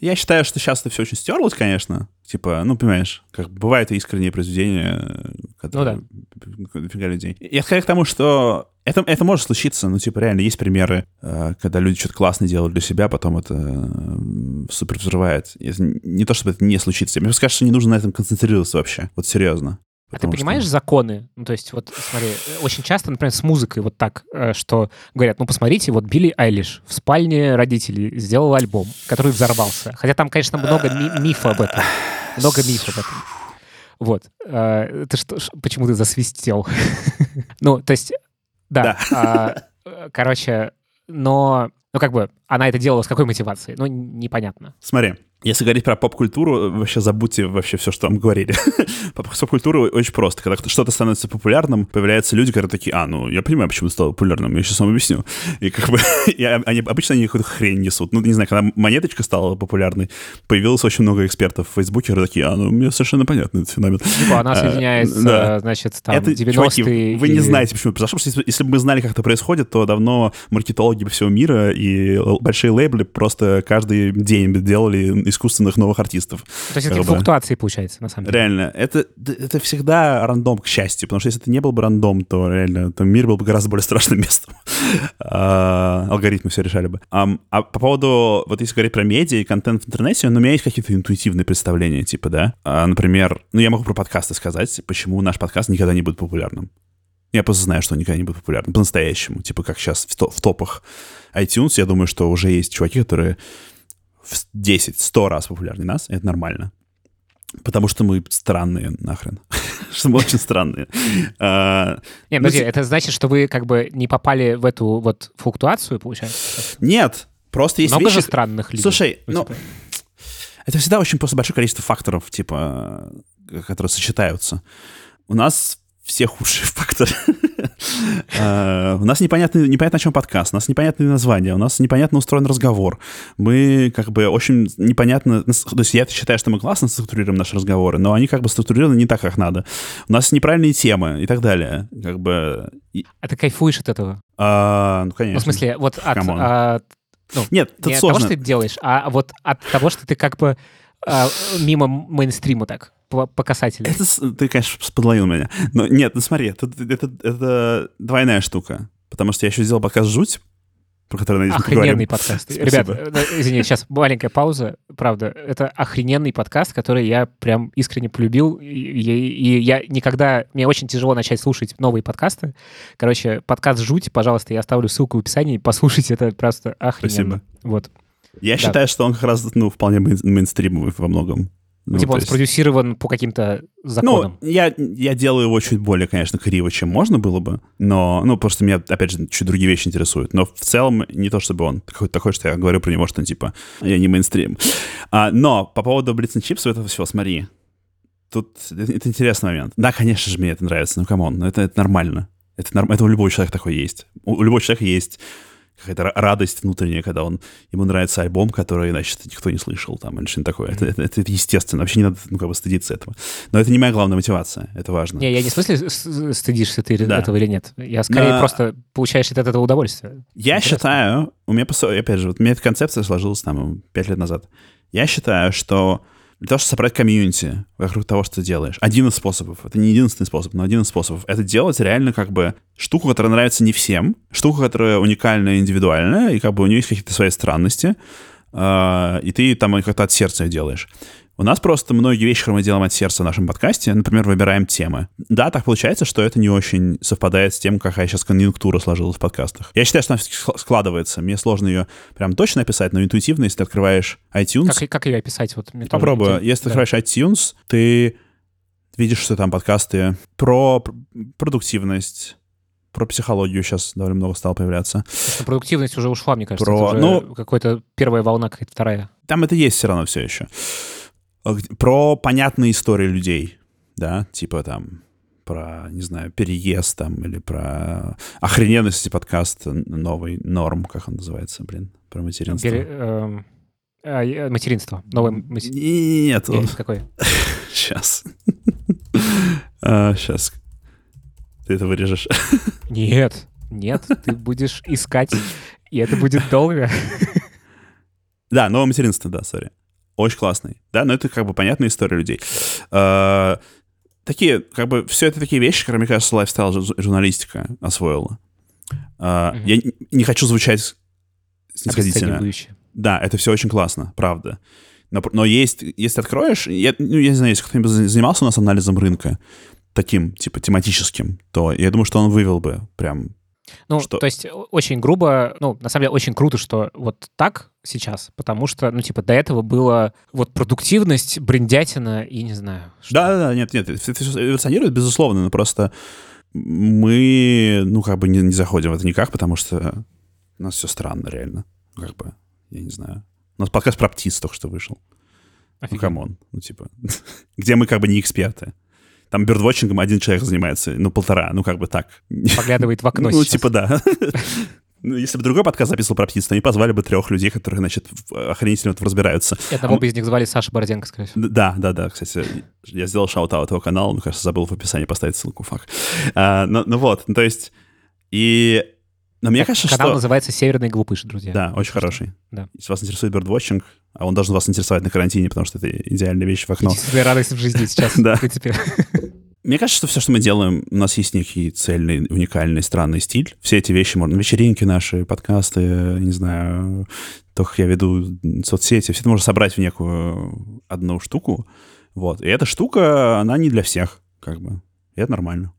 Я считаю, что сейчас это все очень стерлось, конечно. Типа, ну, понимаешь, как бывают искренние произведения, которые ну, да. дофига людей. Я скорее к тому, что это, это может случиться, ну, типа, реально, есть примеры, э, когда люди что-то классное делают для себя, потом это супер взрывает. Не то, чтобы это не случится. Мне кажется, не нужно на этом концентрироваться вообще. Вот серьезно. А ты понимаешь что... законы? Ну, то есть, вот смотри, очень часто, например, с музыкой вот так, э, что говорят, ну, посмотрите, вот Билли Айлиш в спальне родителей сделал альбом, который взорвался. Хотя там, конечно, много ми- мифа об этом. Много мифа об этом. Вот. Э, ты что, почему ты засвистел? ну, то есть, да. А, э, короче, но, ну, как бы, она это делала с какой мотивацией? Ну, непонятно. Смотри, если говорить про поп-культуру, вообще забудьте вообще все, что вам говорили. поп-культура очень просто. Когда что-то становится популярным, появляются люди, которые такие, а, ну, я понимаю, почему это стало популярным, я сейчас вам объясню. И как бы, и они, обычно они какую-то хрень несут. Ну, не знаю, когда монеточка стала популярной, появилось очень много экспертов в Фейсбуке, которые такие, а, ну, мне совершенно понятно этот феномен. Типа она а, соединяется, да. значит, там, это, 90-е... Чуваки, вы и... не знаете, почему это произошло, если, если бы мы знали, как это происходит, то давно маркетологи всего мира и большие лейблы просто каждый день делали искусственных новых артистов. То есть это флуктуации, получается, на самом деле. Реально. Это, это всегда рандом, к счастью, потому что если это не был бы рандом, то реально то мир был бы гораздо более страшным местом. А, алгоритмы все решали бы. А по поводу, вот если говорить про медиа и контент в интернете, ну, у меня есть какие-то интуитивные представления, типа, да? А, например, ну, я могу про подкасты сказать, почему наш подкаст никогда не будет популярным. Я просто знаю, что он никогда не будет популярным. По-настоящему. Типа, как сейчас в, в топах iTunes, я думаю, что уже есть чуваки, которые в 10-100 раз популярнее нас, это нормально. Потому что мы странные нахрен. что мы очень странные. А, Нет, подожди, это значит, что вы как бы не попали в эту вот флуктуацию, получается? Нет, просто есть Много же странных людей. Слушай, ну, это всегда очень просто большое количество факторов, типа, которые сочетаются. У нас все худшие факторы. А, у нас непонятно, непонятно, о чем подкаст, у нас непонятные названия, у нас непонятно устроен разговор. Мы как бы очень непонятно... То есть я считаю, что мы классно структурируем наши разговоры, но они как бы структурированы не так, как надо. У нас неправильные темы и так далее. Как бы... А ты кайфуешь от этого? А, ну, конечно. Ну, в смысле, вот от... А, ну, Нет, не сложно. от того, что ты делаешь, а вот от того, что ты как бы а, мимо мейнстрима так по, по касательной. Это, ты, конечно, подловил меня. Но нет, ну смотри, это, это, это двойная штука. Потому что я еще сделал подкаст «Жуть», про который, надеюсь, Охрененный подкаст. Ребят, э, извини, сейчас маленькая пауза. Правда, это охрененный подкаст, который я прям искренне полюбил. И, и я никогда... Мне очень тяжело начать слушать новые подкасты. Короче, подкаст «Жуть», пожалуйста, я оставлю ссылку в описании. Послушайте, это просто охрененно. Спасибо. Вот. Я да. считаю, что он как раз ну, вполне мейнстримовый во многом. Ну, типа он есть... спродюсирован по каким-то законам. Ну, я, я делаю его чуть более, конечно, криво, чем можно было бы, но, ну, просто меня, опять же, чуть другие вещи интересуют. Но в целом не то, чтобы он такой, такой что я говорю про него, что, типа, я не мейнстрим. А, но по поводу Blitz and Chips этого всего, смотри, тут это, интересный момент. Да, конечно же, мне это нравится, ну, come on, это, это нормально. Это, норм... это у любого человека такое есть. У, у любого человека есть какая-то радость внутренняя, когда он, ему нравится альбом, который, значит, никто не слышал, там, или что-нибудь такое. Mm-hmm. Это, это, это естественно, вообще не надо, ну, как бы стыдиться этого. Но это не моя главная мотивация, это важно. Не, я не в смысле стыдишься ты да. этого или нет. Я скорее Но... просто получаешь от этого удовольствие. Я Интересно. считаю, у меня, опять же, вот у меня эта концепция сложилась там пять лет назад. Я считаю, что для того, чтобы собрать комьюнити вокруг того, что ты делаешь. Один из способов, это не единственный способ, но один из способов, это делать реально как бы штуку, которая нравится не всем, штуку, которая уникальная индивидуальная, и как бы у нее есть какие-то свои странности, э, и ты там как-то от сердца делаешь. У нас просто многие вещи, которые мы делаем от сердца в нашем подкасте, например, выбираем темы. Да, так получается, что это не очень совпадает с тем, какая сейчас конъюнктура сложилась в подкастах. Я считаю, что она складывается. Мне сложно ее прям точно описать, но интуитивно, если ты открываешь iTunes... Как, как ее описать? Вот Попробую. Если ты да. открываешь iTunes, ты видишь, что там подкасты про продуктивность, про психологию сейчас довольно много стало появляться. Что продуктивность уже ушла, мне кажется. Про... ну, какая-то первая волна, какая-то вторая. Там это есть все равно все еще. Про понятные истории людей, да, типа там про, не знаю, переезд там, или про охрененность эти подкаст новый, норм, как он называется, блин, про материнство. Пере, э, а, материнство, новое материнство. Нет. Он... Какой? Сейчас. а, сейчас. Ты это вырежешь. Нет, нет, ты будешь искать, и это будет долго. Да, новое материнство, да, сори. Очень классный. Да, но это как бы понятная история людей. А, такие, как бы, все это такие вещи, которые, мне кажется, лайфстайл журналистика освоила. А. Я не хочу звучать снисходительно. Да, это все очень классно, правда. Но, но есть, если откроешь, я, ну, я не знаю, если кто-нибудь занимался у нас анализом рынка, таким, типа, тематическим, то я думаю, что он вывел бы прям ну, что... то есть очень грубо, ну, на самом деле очень круто, что вот так сейчас, потому что, ну, типа, до этого было вот продуктивность, брендятина и не знаю. Да-да-да, нет, нет, это эволюционирует, безусловно, но просто мы, ну, как бы не, не заходим в это никак, потому что у нас все странно, реально. Как бы, я не знаю. У нас подкаст про птиц только что вышел. Ну, Офигеть. Ну, come on. Ну, типа, где мы как бы не эксперты. Там бёрдвотчингом один человек занимается, ну, полтора, ну, как бы так. Поглядывает в окно Ну, типа, да. Ну, если бы другой подкаст записывал про птиц, то они позвали бы трех людей, которые, значит, охренительно в разбираются. И одного а бы из них звали Саша Бороденко, скорее всего. Да, да, да. Кстати, я сделал shout-out его канала, но, кажется, забыл в описании поставить ссылку, fuck. А, ну, ну вот, ну, то есть... И но мне кажется, Канал что... называется «Северный глупыш», друзья. Да, очень хороший. Да. Если вас интересует бёрдвотчинг, а он должен вас интересовать на карантине, потому что это идеальная вещь в окно. Единственная радость в жизни сейчас, да. в принципе. Мне кажется, что все, что мы делаем, у нас есть некий цельный, уникальный, странный стиль. Все эти вещи можно... Вечеринки наши, подкасты, не знаю, то, как я веду соцсети, все это можно собрать в некую одну штуку. Вот. И эта штука, она не для всех, как бы. И это нормально.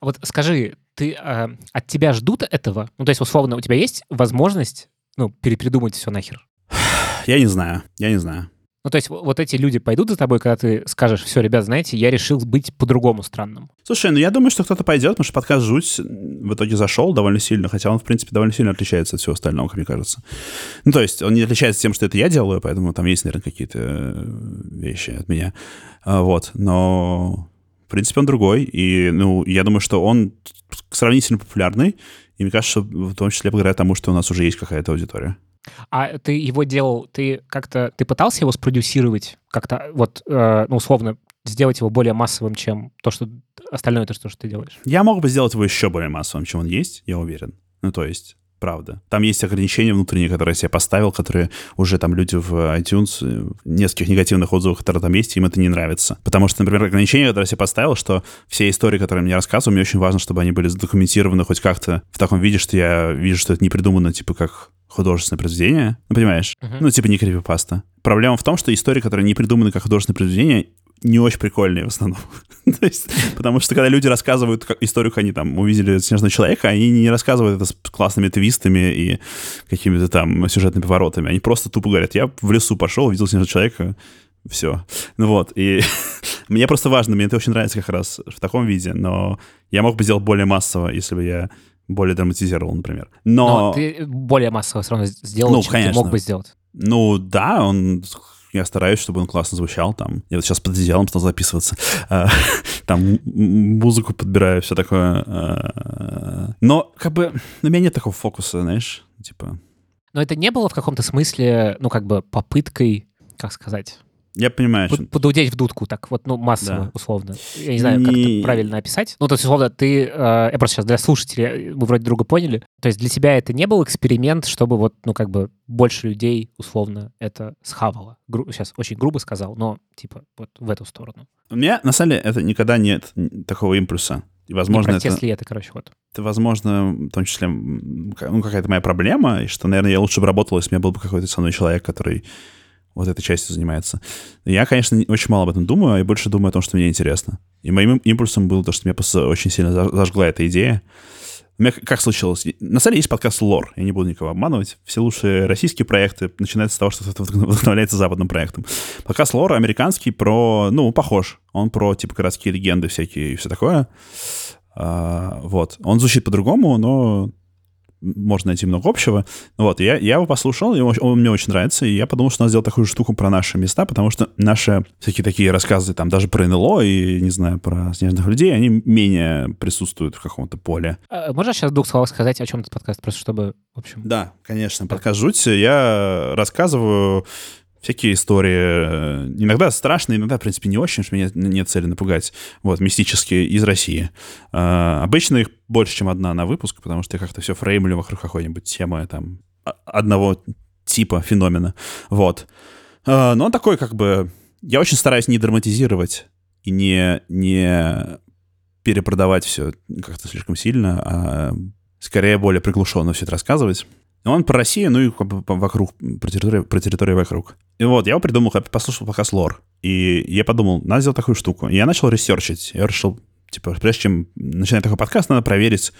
Вот скажи, ты э, от тебя ждут этого? Ну, то есть, условно, у тебя есть возможность, ну, перепридумать все нахер? Я не знаю, я не знаю. Ну, то есть вот эти люди пойдут за тобой, когда ты скажешь, все, ребят, знаете, я решил быть по-другому странным. Слушай, ну я думаю, что кто-то пойдет, потому что подкаст «Жуть» в итоге зашел довольно сильно, хотя он, в принципе, довольно сильно отличается от всего остального, как мне кажется. Ну, то есть он не отличается тем, что это я делаю, поэтому там есть, наверное, какие-то э, вещи от меня. А, вот, но в принципе, он другой, и, ну, я думаю, что он сравнительно популярный, и мне кажется, что в том числе благодаря тому, что у нас уже есть какая-то аудитория. А ты его делал, ты как-то, ты пытался его спродюсировать, как-то вот, э, ну, условно, сделать его более массовым, чем то, что остальное, то, что, что ты делаешь? Я мог бы сделать его еще более массовым, чем он есть, я уверен. Ну, то есть, правда. Там есть ограничения внутренние, которые я себе поставил, которые уже там люди в iTunes, в нескольких негативных отзывах, которые там есть, им это не нравится. Потому что, например, ограничение, которое я себе поставил, что все истории, которые мне рассказывают, мне очень важно, чтобы они были задокументированы хоть как-то в таком виде, что я вижу, что это не придумано, типа, как художественное произведение, ну, понимаешь? Uh-huh. Ну, типа не крипипаста. Проблема в том, что истории, которые не придуманы как художественное произведение, не очень прикольные в основном. Есть, потому что когда люди рассказывают как, историю, как они там увидели снежного человека, они не рассказывают это с классными твистами и какими-то там сюжетными поворотами. Они просто тупо говорят, я в лесу пошел, увидел снежного человека, все. Ну вот, и мне просто важно, мне это очень нравится как раз в таком виде, но я мог бы сделать более массово, если бы я более драматизировал, например. Но... но ты более массово все равно сделал, ну, чем конечно. ты мог бы сделать. Ну да, он я стараюсь, чтобы он классно звучал там. Я вот сейчас под одеялом стал записываться. А, там музыку подбираю, все такое. А, но как бы у меня нет такого фокуса, знаешь, типа... Но это не было в каком-то смысле, ну, как бы попыткой, как сказать, я понимаю. Под, подудеть в дудку, так вот, ну, массово, да. условно. Я не знаю, не... как это правильно описать. Ну, то есть, условно, ты... Э, я просто сейчас для слушателей, мы вроде друга поняли. То есть для тебя это не был эксперимент, чтобы вот, ну, как бы больше людей, условно, это схавало. Гру... Сейчас очень грубо сказал, но, типа, вот в эту сторону. У меня, на самом деле, это никогда нет такого импульса. И, возможно, не это... это, короче, вот. Это, возможно, в том числе, ну, какая-то моя проблема, и что, наверное, я лучше бы работал, если у меня был бы какой-то со мной человек, который вот этой частью занимается. Я, конечно, очень мало об этом думаю, и больше думаю о том, что мне интересно. И моим импульсом было то, что меня просто очень сильно зажгла эта идея. У меня как случилось? На самом деле есть подкаст «Лор», я не буду никого обманывать. Все лучшие российские проекты начинаются с того, что кто-то вдохновляется западным проектом. Подкаст «Лор» американский про, ну, похож. Он про, типа, городские легенды всякие и все такое. А, вот. Он звучит по-другому, но можно найти много общего. Вот, я, я его послушал, и он, он мне очень нравится, и я подумал, что надо сделать такую же штуку про наши места, потому что наши всякие такие рассказы, там, даже про НЛО и, не знаю, про снежных людей, они менее присутствуют в каком-то поле. А, можно сейчас двух слов сказать, о чем этот подкаст, просто чтобы, в общем... Да, конечно, подкаст «Жуть». Я рассказываю всякие истории, иногда страшные, иногда, в принципе, не очень, что меня нет цели напугать, вот, мистические из России. А, обычно их больше, чем одна на выпуск, потому что я как-то все фреймлю вокруг какой-нибудь темы, там, одного типа феномена, вот. А, но он такой, как бы, я очень стараюсь не драматизировать и не, не перепродавать все как-то слишком сильно, а скорее более приглушенно все это рассказывать. Он про Россию, ну и вокруг, про территорию, про территорию вокруг. И вот, я придумал, послушал пока лор. И я подумал, надо сделать такую штуку. И я начал ресерчить. Я решил, типа, прежде чем начинать такой подкаст, надо проверить,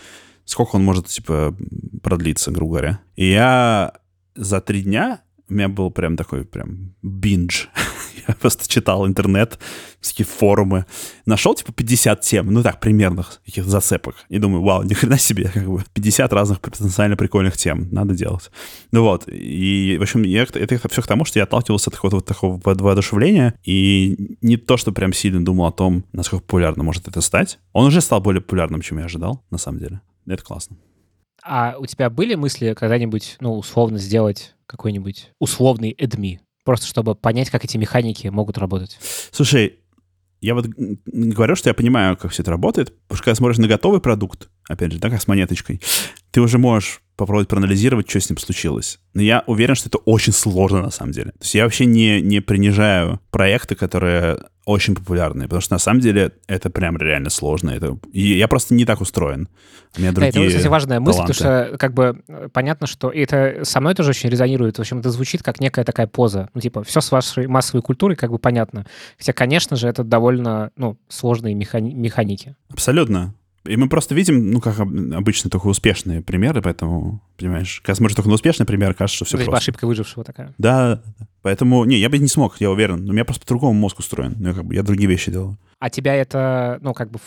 сколько он может, типа, продлиться, грубо говоря. И я за три дня у меня был прям такой прям биндж. Просто читал интернет, всякие форумы. Нашел, типа, 50 тем, ну так, примерных каких-то зацепок. И думаю, вау, ни хрена себе, как бы 50 разных потенциально прикольных тем надо делать. Ну вот, и, в общем, я, это все к тому, что я отталкивался от какого-то вот такого воодушевления, и не то, что прям сильно думал о том, насколько популярно может это стать. Он уже стал более популярным, чем я ожидал, на самом деле. Это классно. А у тебя были мысли когда-нибудь, ну, условно сделать какой-нибудь условный эдми? Просто чтобы понять, как эти механики могут работать. Слушай, я вот говорю, что я понимаю, как все это работает, потому что когда смотришь на готовый продукт, опять же, да, как с монеточкой, ты уже можешь попробовать проанализировать, что с ним случилось. Но я уверен, что это очень сложно на самом деле. То есть я вообще не, не принижаю проекты, которые очень популярные, потому что на самом деле это прям реально сложно. Это... И я просто не так устроен. У меня другие да, это, кстати, важная мысль, таланты. потому что как бы понятно, что это со мной тоже очень резонирует. В общем, это звучит как некая такая поза. Ну, типа, все с вашей массовой культурой как бы понятно. Хотя, конечно же, это довольно ну, сложные механи- механики. Абсолютно. И мы просто видим, ну, как обычно, только успешные примеры, поэтому, понимаешь, когда смотришь только на успешный пример, кажется, что все просто. ошибка выжившего такая. Да, поэтому, не, я бы не смог, я уверен, но у меня просто по-другому мозг устроен, ну, я, как бы, я другие вещи делаю. А тебя это, ну, как бы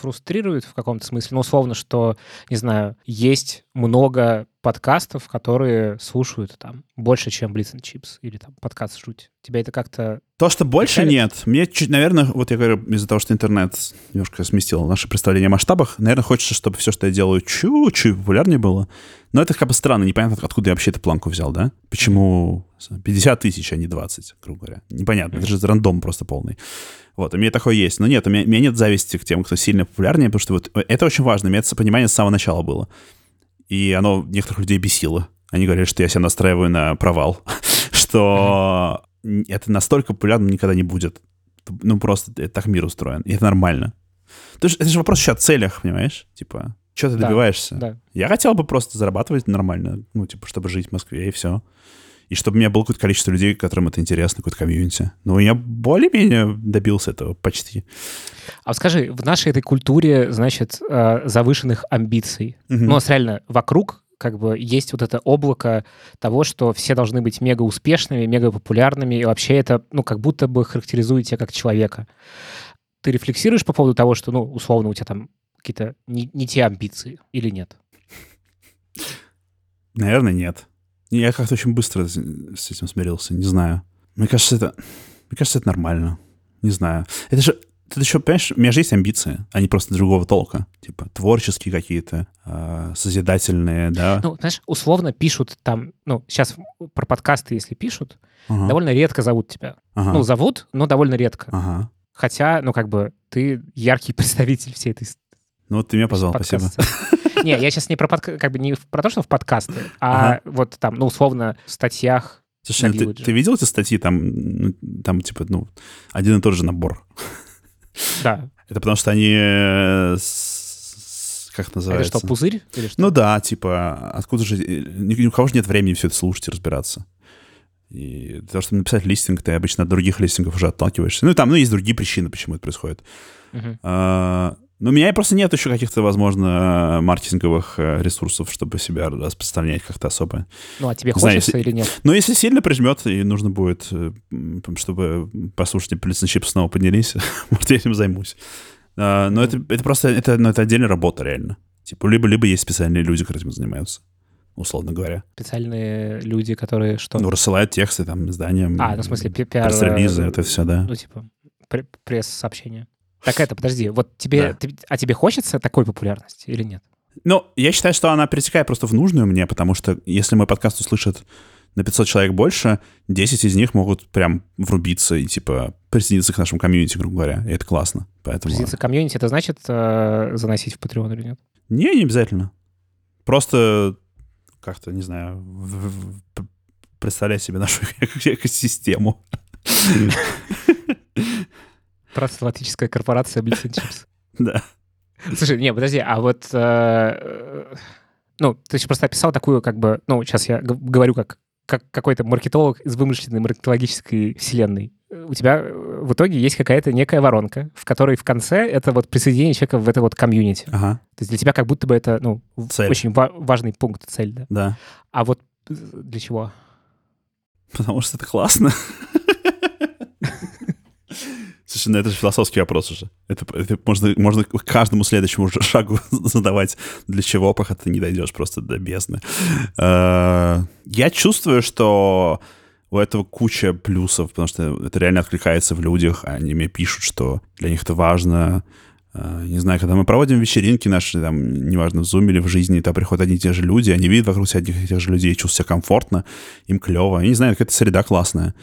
фрустрирует в каком-то смысле? Ну, условно, что, не знаю, есть много подкастов, которые слушают там больше, чем Blitz and Chips или там подкаст «Жуть». Тебя это как-то... То, что больше печалит? нет. Мне чуть, наверное, вот я говорю, из-за того, что интернет немножко сместил наше представление о масштабах, наверное, хочется, чтобы все, что я делаю, чуть-чуть популярнее было. Но это как бы странно, непонятно, откуда я вообще эту планку взял, да? Почему 50 тысяч, а не 20, грубо говоря? Непонятно, это же рандом просто полный. Вот, у меня такое есть. Но нет, у меня, у меня нет зависти к тем, кто сильно популярнее, потому что вот это очень важно. У меня это понимание с самого начала было. И оно некоторых людей бесило. Они говорят, что я себя настраиваю на провал, что это настолько популярно никогда не будет. Ну, просто так мир устроен, и это нормально. То есть это же вопрос еще о целях, понимаешь? Типа, что ты добиваешься? Да. Я хотел бы просто зарабатывать нормально, ну, типа, чтобы жить в Москве, и все и чтобы у меня было какое-то количество людей, которым это интересно, какое-то комьюнити. Но я более-менее добился этого почти. А скажи, в нашей этой культуре, значит, э, завышенных амбиций, угу. ну, реально вокруг как бы есть вот это облако того, что все должны быть мега успешными, мега популярными, и вообще это, ну, как будто бы характеризует тебя как человека. Ты рефлексируешь по поводу того, что, ну, условно, у тебя там какие-то не, не те амбиции или нет? Наверное, нет. Я как-то очень быстро с этим смирился, не знаю. Мне кажется, это... Мне кажется, это нормально. Не знаю. Это же... Ты еще, понимаешь, у меня же есть амбиции, а не просто другого толка. Типа творческие какие-то, э, созидательные, да. Ну, знаешь, условно пишут там... Ну, сейчас про подкасты, если пишут, ага. довольно редко зовут тебя. Ага. Ну, зовут, но довольно редко. Ага. Хотя, ну, как бы, ты яркий представитель всей этой ну вот ты меня позвал, спасибо. Не, я сейчас не про подка... как бы не про то, что в подкасты, а вот там, ну, условно, в статьях. Слушай, а ты, ты видел эти статьи? Там, ну, там, типа, ну, один и тот же набор. Да. Это потому что они э, как называется? Это что, пузырь? Или что? Ну да, типа, откуда же... Ни, у кого же нет времени все это слушать и разбираться. И для того, чтобы написать листинг, ты обычно от других листингов уже отталкиваешься. Ну и там, ну, есть другие причины, почему это происходит. Uh-huh. А, но у меня просто нет еще каких-то, возможно, маркетинговых э, ресурсов, чтобы себя распространять как-то особо. Ну, а тебе хочется или нет? Ну, если сильно прижмет, и нужно будет, э, чтобы послушатели Плюс Чип снова поднялись, может, я этим займусь. А, но это, это просто, это, ну, это отдельная работа, реально. Типа, либо, либо есть специальные люди, которые этим занимаются, условно говоря. Специальные люди, которые что? Ну, рассылают тексты там изданиям. А, ну, в смысле, пи- пиар... Пресс-релизы, это все, да. Ну, типа, пр- пресс-сообщения. Так это, подожди, вот тебе... Да. ты- а тебе хочется такой популярности или нет? Ну, я считаю, что она перетекает просто в нужную мне, потому что если мой подкаст услышат на 500 человек больше, 10 из них могут прям врубиться и, типа, присоединиться к нашему комьюнити, грубо говоря. И это классно. Поэтому... Присоединиться к комьюнити, это значит э, заносить в Patreon или нет? Не, не обязательно. Просто как-то, не знаю, в- в- п- представлять себе нашу экосистему. Трансатлантическая корпорация Blitz and Chips. Да. Слушай, не, подожди, а вот... э, э, ну, ты же просто описал такую, как бы... Ну, сейчас я говорю как, как какой-то маркетолог из вымышленной маркетологической вселенной. У тебя э, в итоге есть какая-то некая воронка, в которой в конце это вот присоединение человека в это вот комьюнити. Ага, То есть для тебя как будто бы это, ну, Цель. очень ва- важный пункт, цель, да. да. А вот для чего? Потому что это классно. Ну это же философский вопрос уже. Это, это можно, можно каждому следующему же шагу задавать, для чего, пока ты не дойдешь просто до бездны. Э, Я чувствую, что у этого куча плюсов, потому что это реально откликается в людях. Они мне пишут, что для них это важно. Э, Не знаю, когда мы проводим вечеринки наши, там, неважно, в Zoom или в жизни, там приходят одни и те же люди, они видят вокруг себя одних и тех же людей, чувствуют себя комфортно, им клево. Я не знаю, какая-то среда классная.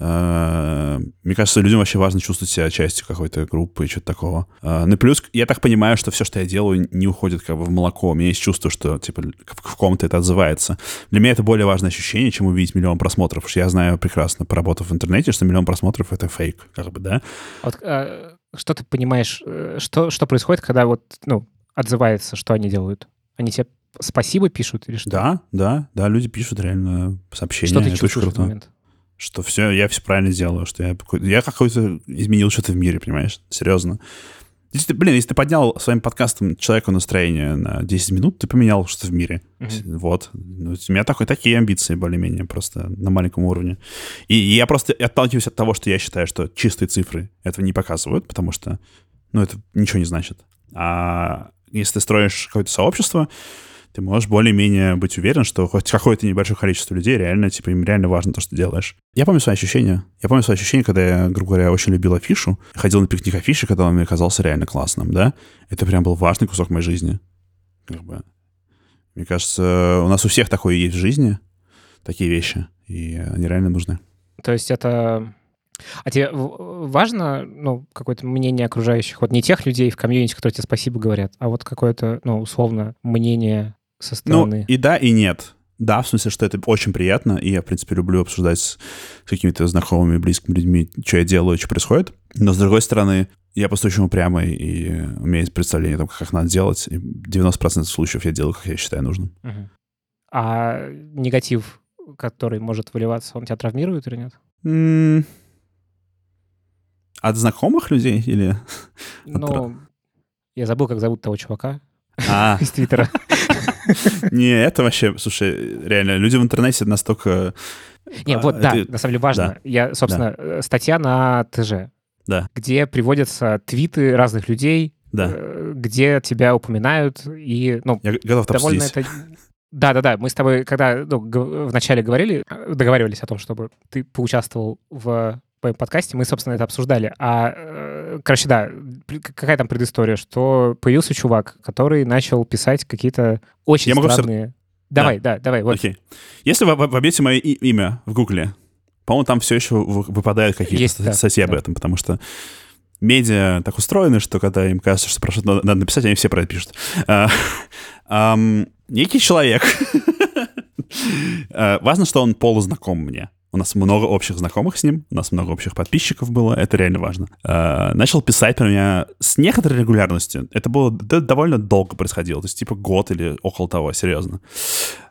Э, Мне кажется, людям вообще важно чувствовать себя частью какой-то группы и что-то такого. Э, Ну и плюс, я так понимаю, что все, что я делаю, не уходит как бы в молоко. У меня есть чувство, что типа в ком-то это отзывается. Для меня это более важное ощущение, чем увидеть миллион просмотров. Потому что я знаю прекрасно, поработав в интернете, что миллион просмотров — это фейк, как бы, да? А Вот, э, что ты понимаешь, что, что происходит, когда вот, ну, отзывается, что они делают? Они тебе спасибо пишут или что? Да, да, да, люди пишут реально сообщения. Что ты это очень чувствуешь в этот момент? Что все, я все правильно делаю, что я, какой- я какой-то изменил что-то в мире, понимаешь? Серьезно. Если ты, блин, если ты поднял своим подкастом человеку настроение на 10 минут, ты поменял что-то в мире. Мгм. Вот. Ну, У меня такой, такие амбиции более-менее просто на маленьком уровне. И я просто отталкиваюсь от того, что я считаю, что чистые цифры этого не показывают, потому что, ну, это ничего не значит. А если ты строишь какое-то сообщество, ты можешь более-менее быть уверен, что хоть какое-то небольшое количество людей реально, типа, им реально важно то, что делаешь. Я помню свои ощущения. Я помню свои ощущения, когда я, грубо говоря, очень любил афишу, ходил на пикник афиши, когда он мне казался реально классным, да. Это прям был важный кусок моей жизни. Как бы. Мне кажется, у нас у всех такое есть в жизни, такие вещи, и они реально нужны. То есть это... А тебе важно, ну, какое-то мнение окружающих? Вот не тех людей в комьюнити, которые тебе спасибо говорят, а вот какое-то, ну, условно, мнение со Ну, стороны. и да, и нет. Да, в смысле, что это очень приятно, и я, в принципе, люблю обсуждать с какими-то знакомыми, близкими людьми, что я делаю, что происходит. Но, с другой стороны, я просто очень упрямый, и у меня есть представление о том, как надо делать, и 90% случаев я делаю, как я считаю нужным. Мгм. А негатив, который может выливаться, он тебя травмирует или нет? М, От знакомых людей или... Ну, я забыл, как зовут того чувака А, из Твиттера. не, это вообще, слушай, реально, люди в интернете настолько... Не, а, вот, да, на самом деле важно. Я, собственно, э, статья на ТЖ, Да. где приводятся твиты разных людей, Да, э, где тебя упоминают, и, ну, я готов это довольно это... Да-да-да, мы с тобой, когда ну, вначале говорили, э, договаривались о том, чтобы ты поучаствовал в подкасте, мы, собственно, это обсуждали. А, э, короче, да, какая там предыстория, что появился чувак, который начал писать какие-то очень Я могу странные... Давай, да, давай, вот. Окей. Если вы вобьете мое и- имя в Гугле, по-моему, там все еще вы- выпадают какие-то Есть, да, статьи об да. этом, потому что медиа так устроены, что когда им кажется, что про что-то надо, написать, они все про это пишут. А, некий человек. А, Важно, что он полузнаком мне. У нас много общих знакомых с ним, у нас много общих подписчиков было, это реально важно. А, Начал писать про меня с некоторой регулярностью. Это было довольно долго происходило, то есть типа год или около того, серьезно.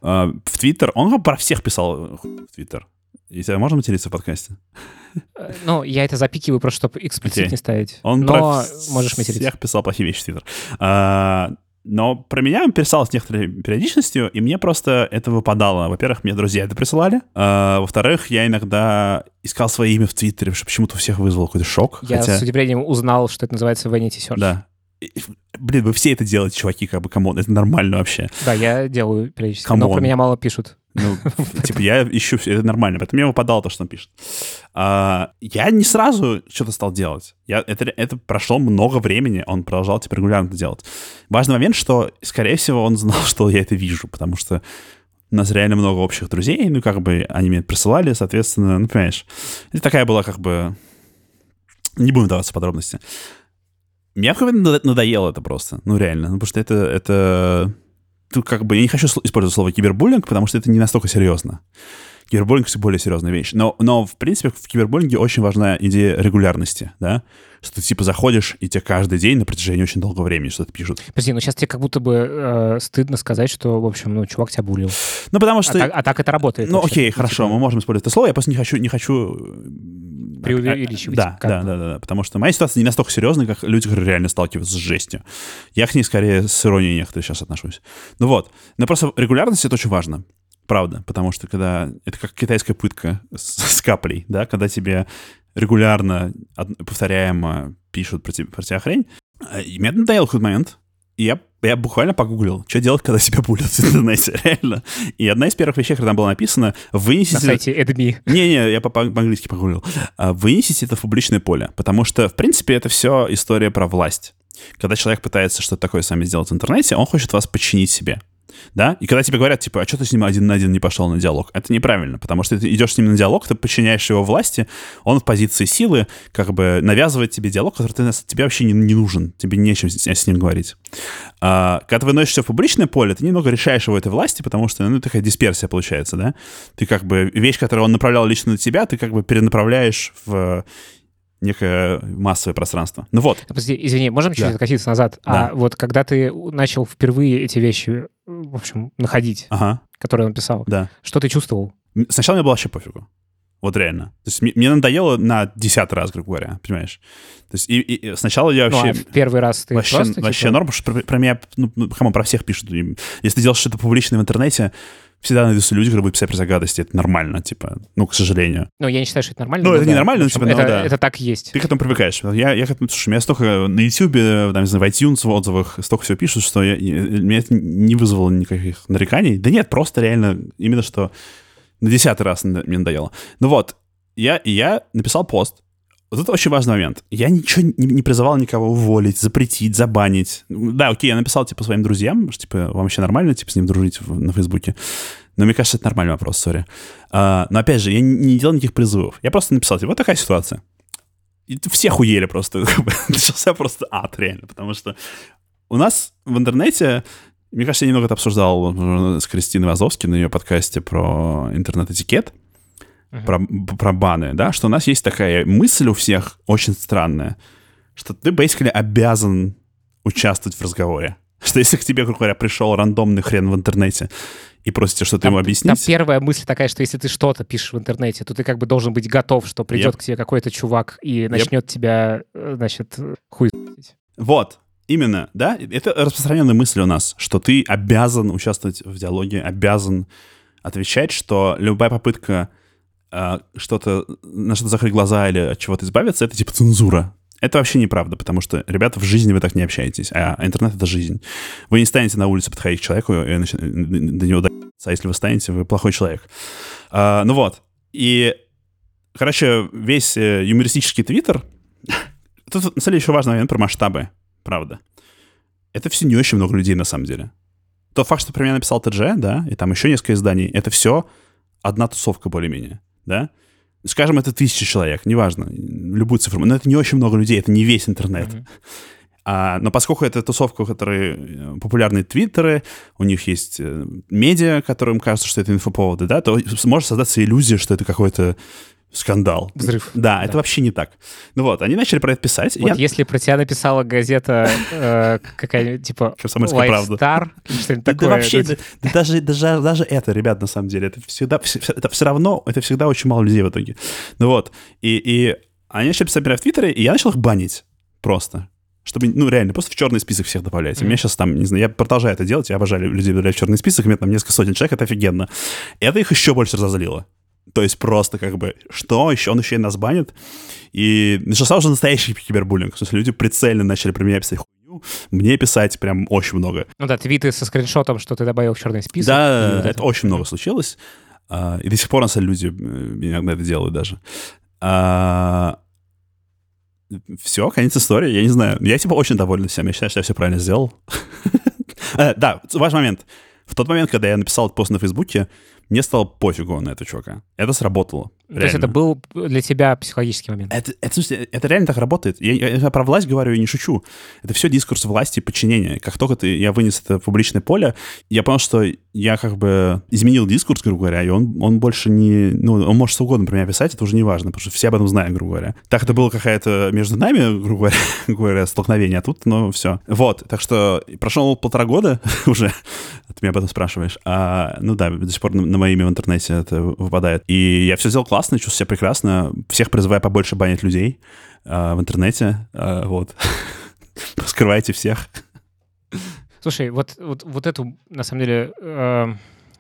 А, В Твиттер, он про всех писал в Твиттер. И тебя можно материться в подкасте? Э, Ну, я это запикиваю просто, чтобы эксплицит Окей. не ставить. Он Но про можешь материться. всех писал плохие вещи в Твиттер. А, но про меня он писал с некоторой периодичностью, и мне просто это выпадало. Во-первых, мне друзья это присылали. А, во-вторых, я иногда искал свое имя в Твиттере, что почему-то у всех вызвал какой-то шок. Я хотя... с удивлением узнал, что это называется Vanity Search. Да. блин, вы все это делаете, чуваки, как бы, come on, это нормально вообще. Да, я делаю периодически, Come но про меня мало пишут. Ну, типа, я ищу, это нормально, поэтому мне выпадало то, что он пишет. А, я не сразу что-то стал делать. Я, это, это прошло много времени, он продолжал, типа, регулярно это делать. Важный момент, что, скорее всего, он знал, что я это вижу, потому что у нас реально много общих друзей, ну, как бы, они мне присылали, соответственно, ну, понимаешь. Это такая была, как бы... Не будем даваться в подробности. Мне в какой-то надоело это просто, ну, реально, ну, потому что это, это тут как бы я не хочу использовать слово кибербуллинг, потому что это не настолько серьезно. Кибербуллинг все более серьезная вещь. Но, но, в принципе, в кибербуллинге очень важна идея регулярности, да? Что ты, типа, заходишь, и тебе каждый день на протяжении очень долгого времени что-то пишут. Подожди, ну сейчас тебе как будто бы э, стыдно сказать, что, в общем, ну, чувак тебя булил. Ну, потому что... А, так, а так это работает. Ну, вообще. окей, ну, хорошо, типа... мы можем использовать это слово, я просто не хочу, не хочу преувеличивать. Да, да, да, да, да, потому что моя ситуация не настолько серьезная, как люди, которые реально сталкиваются с жестью. Я к ней скорее с иронией некоторые сейчас отношусь. Ну вот, но просто регулярность — это очень важно. Правда, потому что когда... Это как китайская пытка с, с каплей, да, когда тебе регулярно, повторяемо пишут про, тебя, про тебя хрень. И мне надоел какой-то момент, и я, я буквально погуглил, что делать, когда себя булят в интернете, реально. И одна из первых вещей, когда там было написано, вынесите... На сайте EdMe. Не-не, я по-английски погуглил. А, вынесите это в публичное поле, потому что, в принципе, это все история про власть. Когда человек пытается что-то такое сами сделать в интернете, он хочет вас подчинить себе да, и когда тебе говорят, типа, а что ты с ним один на один не пошел на диалог, это неправильно, потому что ты идешь с ним на диалог, ты подчиняешь его власти, он в позиции силы, как бы навязывает тебе диалог, который ты, тебе вообще не, не нужен, тебе нечем с, с ним говорить. А, когда ты выносишься в публичное поле, ты немного решаешь его этой власти, потому что, ну, такая дисперсия получается, да, ты как бы вещь, которую он направлял лично на тебя, ты как бы перенаправляешь в некое массовое пространство. Ну вот. Подожди, извини, можем чуть-чуть да. откатиться назад? Да. А вот когда ты начал впервые эти вещи, в общем, находить, ага. которые он писал, да. что ты чувствовал? Сначала мне было вообще пофигу. Вот реально. То есть мне, надоело на десятый раз, грубо говоря, понимаешь? То есть и, и сначала я вообще... Ну, а первый раз ты вообще, просто, Вообще типа... норм, потому что про, про меня, ну, хамон, про всех пишут. Если ты делаешь что-то публичное в интернете, всегда найдутся люди, которые будут писать про загадости. Это нормально, типа, ну, к сожалению. Ну, я не считаю, что это нормально. Ну, это да. не нормально, но, типа, это, ну, да. это так есть. Ты к этому привыкаешь. Я, я к этому, слушай, меня столько на YouTube, там, не знаю, в iTunes в отзывах столько всего пишут, что я, я, меня это не вызвало никаких нареканий. Да нет, просто реально именно что на десятый раз мне надоело. Ну вот, я, я написал пост, вот это очень важный момент. Я ничего не, не призывал никого уволить, запретить, забанить. Да, окей, я написал, типа, своим друзьям, что, типа, вам вообще нормально, типа, с ним дружить в, на Фейсбуке. Но мне кажется, это нормальный вопрос, сори. А, но, опять же, я не, не делал никаких призывов. Я просто написал, типа, вот такая ситуация. И все хуели просто. Начался просто ад, реально. Потому что у нас в интернете мне кажется, я немного это обсуждал с Кристиной Вазовски на ее подкасте про интернет-этикет uh-huh. про, про баны, да, что у нас есть такая мысль у всех очень странная, что ты, basically, обязан участвовать в разговоре. Что если к тебе, грубо говоря, пришел рандомный хрен в интернете и просите что-то ему объяснить... Там первая мысль такая, что если ты что-то пишешь в интернете, то ты как бы должен быть готов, что придет yep. к тебе какой-то чувак и начнет yep. тебя, э, значит, хуй... Вот, Именно, да? Это распространенная мысль у нас, что ты обязан участвовать в диалоге, обязан отвечать, что любая попытка что-то, на что-то закрыть глаза или от чего-то избавиться, это типа цензура. Это вообще неправда, потому что, ребята, в жизни вы так не общаетесь, а интернет — это жизнь. Вы не станете на улице подходить к человеку и начи... до него доебаться, а если вы станете, вы плохой человек. А, ну вот. И, короче, весь э, юмористический твиттер... Тут, на самом деле, еще важный момент про масштабы, правда. Это все не очень много людей, на самом деле. Тот факт, что про меня написал ТДЖ, да, и там еще несколько изданий, это все одна тусовка более-менее да, скажем, это тысяча человек, неважно, любую цифру, но это не очень много людей, это не весь интернет. Mm-hmm. А, но поскольку это тусовка, у которой э, популярные твиттеры, у них есть э, медиа, которым кажется, что это инфоповоды, да, то может создаться иллюзия, что это какой-то скандал. Взрыв. Да, да, это вообще не так. Ну вот, они начали про это писать. Вот я... если про тебя написала газета э, какая-нибудь, типа, «Комсомольская правда». Star, что-нибудь такое. Да вообще, да, да, даже, даже, даже это, ребят, на самом деле, это всегда, это все равно, это всегда очень мало людей в итоге. Ну вот, и, и они начали писать меня в Твиттере, и я начал их банить просто. Чтобы, ну, реально, просто в черный список всех добавлять. Mm-hmm. У меня сейчас там, не знаю, я продолжаю это делать, я обожаю людей добавлять в черный список, у меня там несколько сотен человек, это офигенно. И это их еще больше разозлило. То есть просто как бы, что еще? Он еще и нас банит. И начался уже настоящий кибербуллинг. В смысле, люди прицельно начали про меня писать хуйню, Мне писать прям очень много. Ну да, твиты со скриншотом, что ты добавил в черный список. Да, это, это очень много случилось. А, и до сих пор, на самом деле, люди э, иногда это делают даже. А, все, конец истории, я не знаю. Я типа очень доволен всем, я считаю, что я все правильно сделал. Э, да, важный момент. В тот момент, когда я написал этот пост на Фейсбуке, мне стало пофигу на этого чувака. Это сработало. То реально. есть это был для тебя психологический момент? Это, это, слушайте, это реально так работает. Я, я, я про власть говорю и не шучу. Это все дискурс власти и подчинения. Как только ты, я вынес это в публичное поле, я понял, что я как бы изменил дискурс, грубо говоря, и он, он больше не... Ну, он может что угодно про меня писать, это уже не важно, потому что все об этом знают, грубо говоря. Так это было какая-то между нами, грубо говоря, грубо говоря столкновение, а тут, ну, все. Вот, так что прошел полтора года уже, ты меня об этом спрашиваешь. А, ну да, до сих пор на, на мое имя в интернете это выпадает. И я все сделал классно, чувствую себя прекрасно. Всех призываю побольше банить людей э, в интернете. Э, вот. Раскрывайте всех. Слушай, вот, вот, вот эту, на самом деле, э,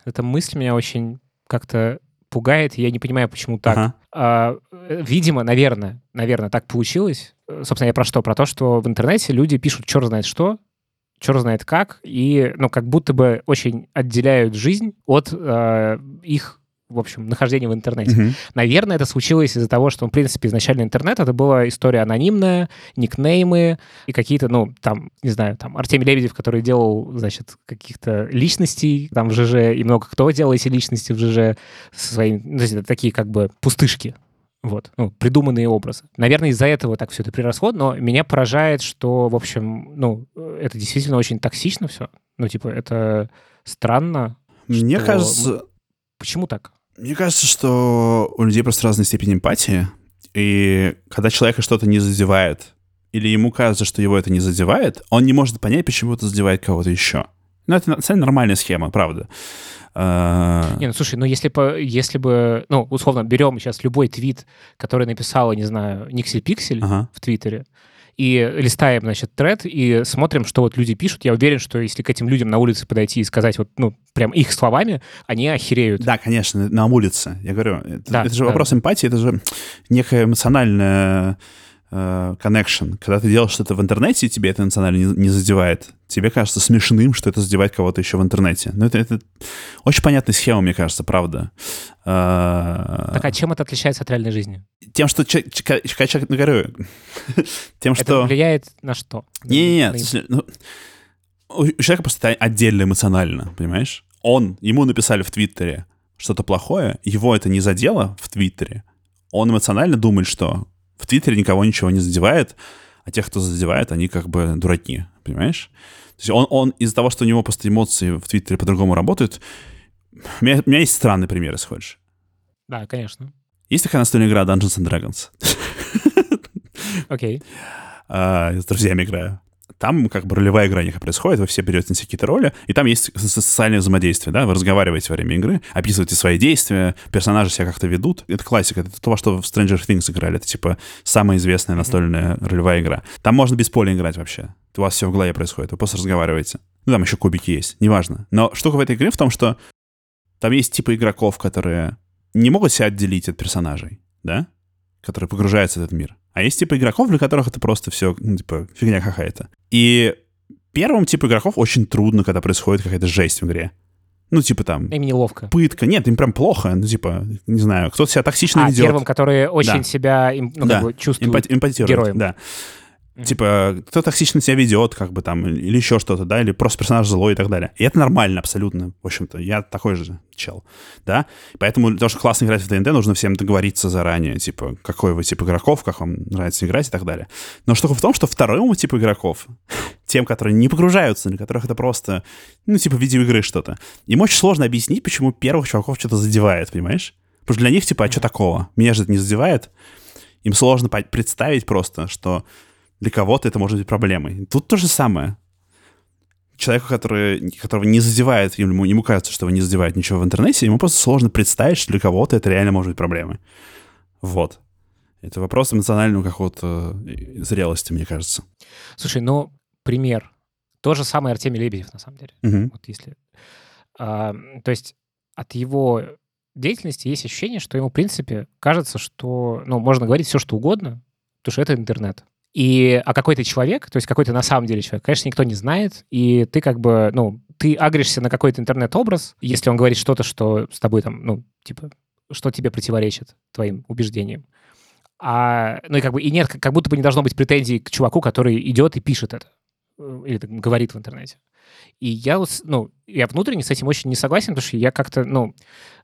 эта мысль меня очень как-то пугает. Я не понимаю, почему так. Ага. А, видимо, наверное, наверное, так получилось. Собственно, я про что? Про то, что в интернете люди пишут черт знает что, черт знает как, и, ну, как будто бы очень отделяют жизнь от э, их в общем, нахождение в интернете. Mm-hmm. Наверное, это случилось из-за того, что, в принципе, изначально интернет — это была история анонимная, никнеймы и какие-то, ну, там, не знаю, там, Артемий Лебедев, который делал, значит, каких-то личностей там в ЖЖ, и много кто делал эти личности в ЖЖ со своими, ну, такие как бы пустышки, вот, ну, придуманные образы. Наверное, из-за этого так все это приросло, но меня поражает, что, в общем, ну, это действительно очень токсично все. Ну, типа, это странно. Мне кажется... Почему так? Мне кажется, что у людей просто разная степень эмпатии, и когда человека что-то не задевает, или ему кажется, что его это не задевает, он не может понять, почему это задевает кого-то еще. Ну, это, это нормальная схема, правда. А, не, ну слушай, ну если бы, если бы, ну, условно, берем сейчас любой твит, который написала, не знаю, Никсель Пиксель ага. в Твиттере, и листаем, значит, тред и смотрим, что вот люди пишут. Я уверен, что если к этим людям на улице подойти и сказать вот, ну, прям их словами, они охереют. Да, конечно, на улице. Я говорю, это, да, это же да. вопрос эмпатии, это же некая эмоциональная connection. Когда ты делаешь что-то в интернете, и тебе это национально не, не задевает, тебе кажется смешным, что это задевает кого-то еще в интернете. Но это, это очень понятная схема, мне кажется, правда. Э, так а чем это отличается от реальной жизни? Тем, что человек, ну, говорю, тем, что... Это влияет на что? Не-не-не, ну, у человека просто отдельно эмоционально, понимаешь? Он, ему написали в Твиттере что-то плохое, его это не задело в Твиттере, он эмоционально думает, что в Твиттере никого ничего не задевает, а тех, кто задевает, они как бы дураки, понимаешь? То есть он, он из-за того, что у него просто эмоции в Твиттере по-другому работают, у меня, у меня есть странный пример, если хочешь. Да, конечно. Есть такая настольная игра Dungeons and Dragons. Окей. Okay. Uh, с друзьями играю там как бы ролевая игра не происходит, вы все берете на себя какие-то роли, и там есть социальное взаимодействие, да, вы разговариваете во время игры, описываете свои действия, персонажи себя как-то ведут. Это классика, это то, во что в Stranger Things играли, это типа самая известная настольная ролевая игра. Там можно без поля играть вообще. У вас все в голове происходит, вы просто разговариваете. Ну, там еще кубики есть, неважно. Но штука в этой игре в том, что там есть типа игроков, которые не могут себя отделить от персонажей, да? Которые погружаются в этот мир. А есть типа игроков, для которых это просто все, ну, типа, фигня какая-то. И первым типу игроков очень трудно, когда происходит какая-то жесть в игре. Ну, типа там... Им неловко. Пытка. Нет, им прям плохо. Ну, типа, не знаю, кто-то себя токсично а, ведет. первым, которые очень да. себя ну, да. как бы чувствуют Эмпати- героем. Да. Mm-hmm. Типа, кто токсично себя ведет, как бы там, или еще что-то, да, или просто персонаж злой и так далее. И это нормально абсолютно, в общем-то. Я такой же чел, да. Поэтому для того, чтобы классно играть в ДНД, нужно всем договориться заранее, типа, какой вы тип игроков, как вам нравится играть и так далее. Но штука в том, что второму типу игроков, тем, которые не погружаются, для которых это просто, ну, типа, видеоигры что-то, им очень сложно объяснить, почему первых чуваков что-то задевает, понимаешь? Потому что для них, типа, а что такого? Меня же это не задевает. Им сложно представить просто, что для кого-то это может быть проблемой. Тут то же самое. Человеку, который, которого не задевает, ему, ему кажется, что его не задевает ничего в интернете, ему просто сложно представить, что для кого-то это реально может быть проблемой. Вот. Это вопрос эмоционального какого-то э, зрелости, мне кажется. Слушай, ну, пример. То же самое Артемий Лебедев, на самом деле. Угу. Вот если... А, то есть от его деятельности есть ощущение, что ему, в принципе, кажется, что, ну, можно говорить все, что угодно, потому что это интернет. И, а какой ты человек, то есть какой ты на самом деле человек, конечно, никто не знает, и ты как бы, ну, ты агришься на какой-то интернет-образ, если он говорит что-то, что с тобой там, ну, типа, что тебе противоречит твоим убеждениям. А, ну и как бы и нет, как будто бы не должно быть претензий к чуваку, который идет и пишет это э, или так, говорит в интернете. И я, ну, я внутренне с этим очень не согласен, потому что я как-то, ну,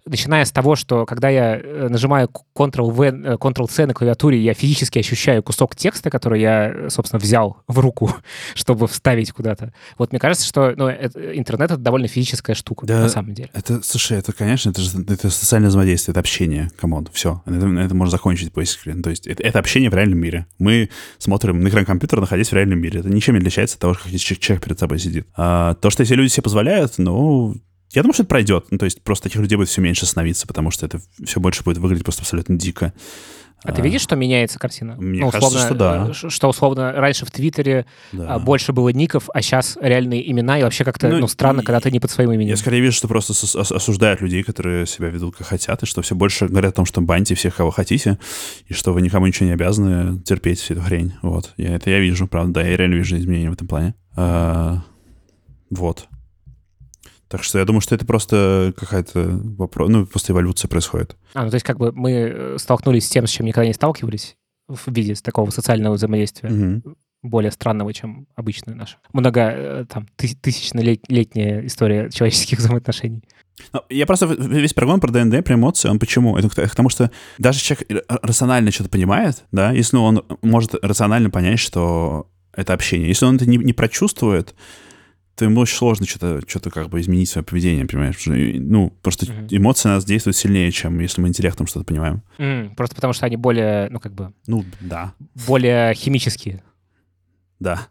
начиная с того, что когда я э, нажимаю Ctrl-V, э, Ctrl-C на клавиатуре, я физически ощущаю кусок текста, который я, э, собственно, взял в руку, чтобы вставить куда-то. Вот мне кажется, что ну, это, интернет — это довольно физическая штука, да, на самом деле. Это, слушай, это, конечно, это же это социальное взаимодействие, это общение, come on, все. Это, это можно закончить, basically. Ну, то есть это, это общение в реальном мире. Мы смотрим на экран компьютера, находясь в реальном мире. Это ничем не отличается от того, как человек перед собой сидит. А, то, что эти люди себе позволяют, ну, я думаю, что это пройдет. Ну, то есть просто таких людей будет все меньше становиться, потому что это все больше будет выглядеть просто абсолютно дико. А ты видишь, что меняется картина? Мне ну, кажется, что да. Э, что условно раньше в Твиттере да. А, больше было ников, а сейчас реальные имена, и вообще как-то ну, ну, странно, и, когда ты не под своим именем. Я скорее вижу, что просто осуждают людей, которые себя ведут как хотят, и что все больше говорят о том, что баньте всех, кого хотите, и что вы никому ничего не обязаны терпеть всю эту хрень. Вот. Я, это я вижу, правда, да, я реально вижу изменения в этом плане. А, вот. Так что я думаю, что это просто какая-то вопрос, ну, просто эволюция происходит. А, ну то есть как бы мы э, столкнулись с тем, с чем никогда не сталкивались в виде такого социального взаимодействия. Угу. более странного, чем обычная наша. Много, э, там, тысячнолетняя история человеческих взаимоотношений. Ну, я просто весь прогон про ДНД, про эмоции, он почему? Это к тому, что даже человек рационально что-то понимает, да, если ну, он может рационально понять, что это общение. Если он это не, не прочувствует, ему очень сложно что-то что как бы изменить свое поведение, понимаешь? Ну, просто mm-hmm. эмоции на нас действуют сильнее, чем если мы интеллектом что-то понимаем. Mm, просто потому что они более, ну, как бы... Ну, да. Более химические. Да.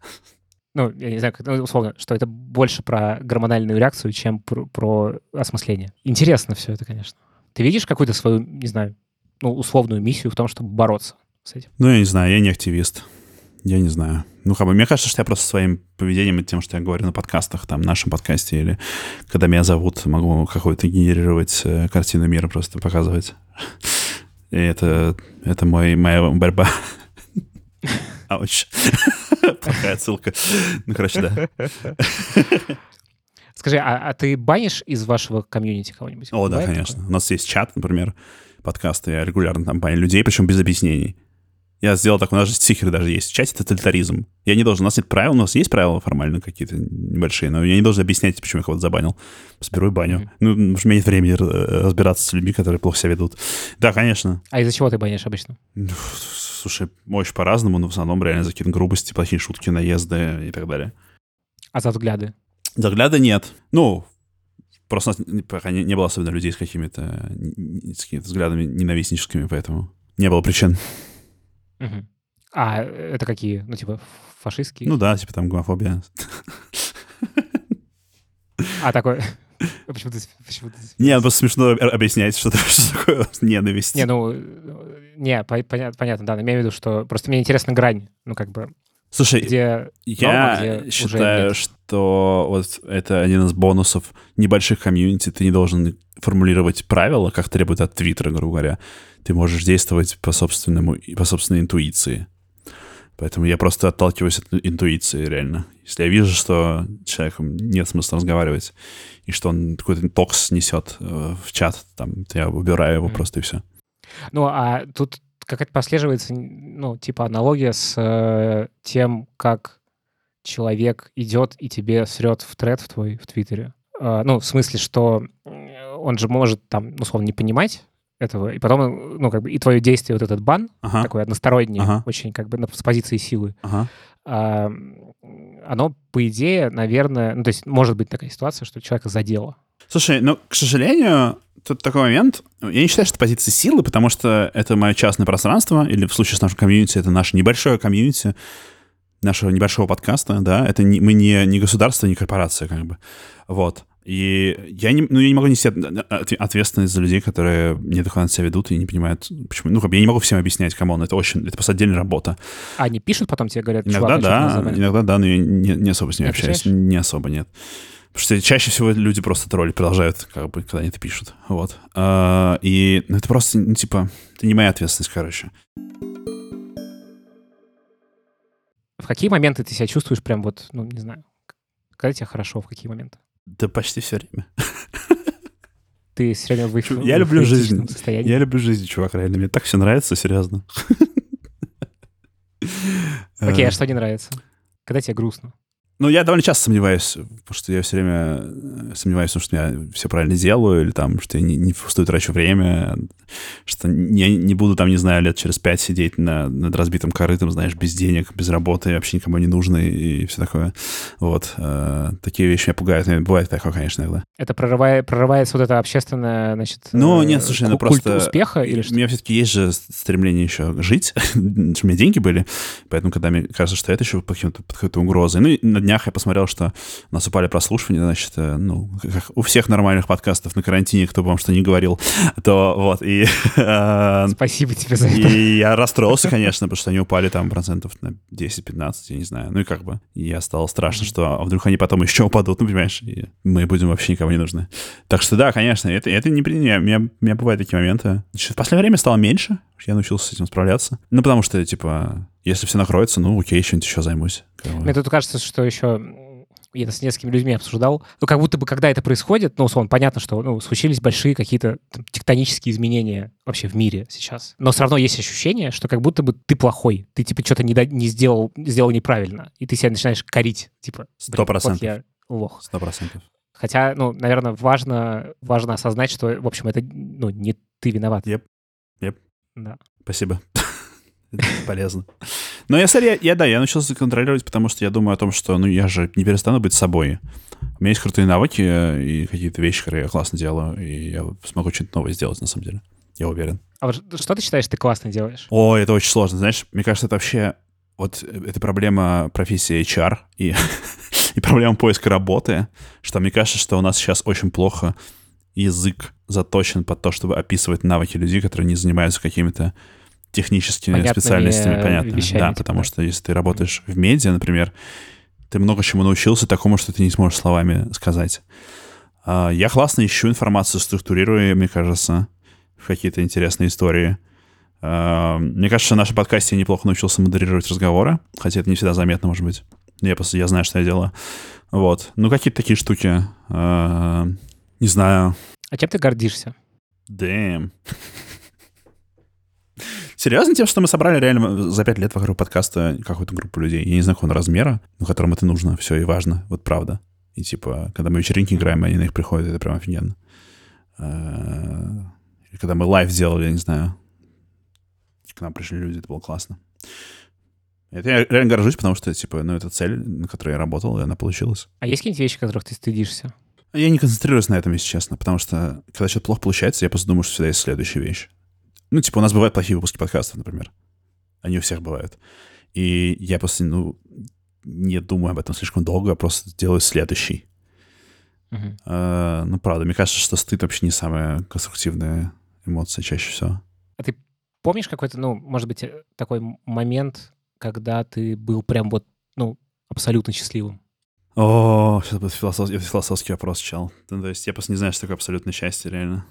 Ну, я не знаю, ну, условно, что это больше про гормональную реакцию, чем про, про осмысление. Интересно все это, конечно. Ты видишь какую-то свою, не знаю, ну, условную миссию в том, чтобы бороться с этим? Ну, я не знаю, я не активист. Я не знаю. Ну, как бы, мне кажется, что я просто своим поведением и тем, что я говорю на подкастах, там, в нашем подкасте, или когда меня зовут, могу какую-то генерировать э, картину мира, просто показывать. И это, это мой, моя борьба. Ауч. Плохая ссылка. Ну, короче, да. Скажи, а, а ты банишь из вашего комьюнити кого-нибудь? О, да, конечно. Такое? У нас есть чат, например, подкасты, я регулярно там баню людей, причем без объяснений. Я сделал так, у нас же стикеры даже есть в чате, это тоталитаризм. Я не должен, у нас нет правил, у нас есть правила формально какие-то небольшие, но я не должен объяснять, почему я кого-то забанил. Соберу и баню. Mm-hmm. Ну, потому что у меня нет времени разбираться с людьми, которые плохо себя ведут. Да, конечно. А из-за чего ты банишь обычно? Слушай, очень по-разному, но в основном реально за какие-то грубости, плохие шутки, наезды и так далее. А за взгляды? За взгляды нет. Ну, просто у нас пока не, не было особенно людей с какими-то, с какими-то взглядами ненавистническими, поэтому не было причин. Угу. А это какие? Ну, типа фашистские? Ну да, типа там гомофобия. А такой... Почему ты, почему ты Не, просто смешно объяснять, что, что такое ненависть. Не, ну, не, понятно, понятно, да, имею в виду, что просто мне интересна грань, ну, как бы, Слушай, где я норма, где считаю, что вот это один из бонусов небольших комьюнити. Ты не должен формулировать правила, как требует от Твиттера, грубо говоря ты можешь действовать по собственному, по собственной интуиции. Поэтому я просто отталкиваюсь от интуиции, реально. Если я вижу, что человеку нет смысла разговаривать, и что он какой-то токс несет э, в чат, там, то я убираю его mm. просто и все. Ну, а тут какая-то прослеживается, ну, типа аналогия с э, тем, как человек идет и тебе срет в тред в твой в Твиттере. Э, ну, в смысле, что он же может там, условно, не понимать, этого. И потом, ну, как бы, и твое действие, вот этот бан, ага. такой односторонний, ага. очень как бы с позиции силы, ага. а, оно, по идее, наверное, ну, то есть может быть такая ситуация, что человека задело. Слушай, ну, к сожалению, тут такой момент. Я не считаю, что это позиция силы, потому что это мое частное пространство, или в случае с нашим комьюнити, это наше небольшое комьюнити, нашего небольшого подкаста, да, это не, мы не, не государство, не корпорация, как бы, вот. И я не, ну, я не могу нести ответственность за людей, которые неадекватно себя ведут и не понимают, почему. Ну, как бы я не могу всем объяснять, кому он. Это очень, это просто отдельная работа. А они пишут потом тебе, говорят, Иногда да, иногда да, но я не, не особо с ними общаюсь. Не особо, нет. Потому что чаще всего люди просто тролли продолжают, как бы, когда они это пишут. Вот. А, и ну, это просто, ну, типа, это не моя ответственность, короче. какие моменты ты себя чувствуешь прям вот, ну, не знаю, когда тебе хорошо, в какие моменты? Да почти все время. Ты все время в Я люблю жизнь. Я люблю жизнь, чувак, реально. Мне так все нравится, серьезно. Окей, а что не нравится? Когда тебе грустно? Ну, я довольно часто сомневаюсь, потому что я все время э, сомневаюсь, что я все правильно делаю, или там, что я не, не впустую трачу время, что я не буду там, не знаю, лет через пять сидеть на, над разбитым корытом, знаешь, без денег, без работы, вообще никому не нужны и все такое. Вот. Э, такие вещи меня пугают. Бывает такое, конечно, иногда. Это прорывает, прорывается вот это общественное, значит, Ну, э, нет, слушай, ну просто... успеха или что? У меня все-таки есть же стремление еще жить, чтобы у меня деньги были, поэтому когда мне кажется, что это еще под какой-то угрозой. Ну, днях я посмотрел, что у нас упали прослушивания, значит, э, ну, как у всех нормальных подкастов на карантине, кто бы вам что ни говорил, то вот, и... Э, Спасибо тебе за это. И я расстроился, конечно, потому что они упали там процентов на 10-15, я не знаю, ну и как бы, я стал страшно, что а вдруг они потом еще упадут, ну, понимаешь, и мы будем вообще никому не нужны. Так что да, конечно, это, это не... У меня, у меня бывают такие моменты. В последнее время стало меньше, я научился с этим справляться. Ну, потому что, типа, если все накроется, ну, окей, чем-нибудь еще займусь. Мне тут кажется, что еще я это с несколькими людьми обсуждал, ну, как будто бы, когда это происходит, ну, условно, понятно, что ну, случились большие какие-то там, тектонические изменения вообще в мире сейчас. Но все равно есть ощущение, что как будто бы ты плохой, ты, типа, что-то не, не сделал, сделал неправильно, и ты себя начинаешь корить, типа, Сто процентов. я лох. Сто процентов. Хотя, ну, наверное, важно, важно осознать, что, в общем, это, ну, не ты виноват. Yep. Yep. Да. Спасибо. Полезно. Но я, я, я, да, я научился контролировать, потому что я думаю о том, что, ну, я же не перестану быть собой. У меня есть крутые навыки э, и какие-то вещи, которые я классно делаю, и я смогу что-то новое сделать, на самом деле. Я уверен. А вот что ты считаешь, ты классно делаешь? О, это очень сложно. Знаешь, мне кажется, это вообще... Вот э, это проблема профессии HR и, и проблема поиска работы, что мне кажется, что у нас сейчас очень плохо язык заточен под то, чтобы описывать навыки людей, которые не занимаются какими-то техническими Понятными специальностями, понятно. Вещами, да, типа, потому что если ты работаешь в медиа, например, ты много чему научился такому, что ты не сможешь словами сказать. А, я классно ищу информацию, структурирую, мне кажется, в какие-то интересные истории. А, мне кажется, в нашем подкасте я неплохо научился модерировать разговоры, хотя это не всегда заметно, может быть. Я просто я знаю, что я делаю. Вот. Ну, какие-то такие штуки. А, не знаю. А чем ты гордишься? Damn. Серьезно, тем, что мы собрали реально за пять лет вокруг подкаста какую-то группу людей. Я не знаю, какого размера, но которым это нужно, все и важно. Вот правда. И типа, когда мы вечеринки играем, они на них приходят, это прям офигенно. А, и когда мы live сделали, я не знаю, к нам пришли люди, это было классно. Это я реально горжусь, потому что, типа, ну, это цель, на которой я работал, и она получилась. А есть какие-нибудь вещи, которых ты стыдишься? Я не концентрируюсь на этом, если честно, потому что, когда что-то плохо получается, я просто думаю, что всегда есть следующая вещь. Ну, типа, у нас бывают плохие выпуски подкастов, например. Они у всех бывают. И я просто, ну, не думаю об этом слишком долго, а просто делаю следующий. Uh-huh. А, ну, правда, мне кажется, что стыд вообще не самая конструктивная эмоция чаще всего. А ты помнишь какой-то, ну, может быть, э, такой момент, когда ты был прям вот, ну, абсолютно счастливым? О, это будет философский, философский вопрос, чел. Ну, то есть я просто не знаю, что такое абсолютное счастье, реально.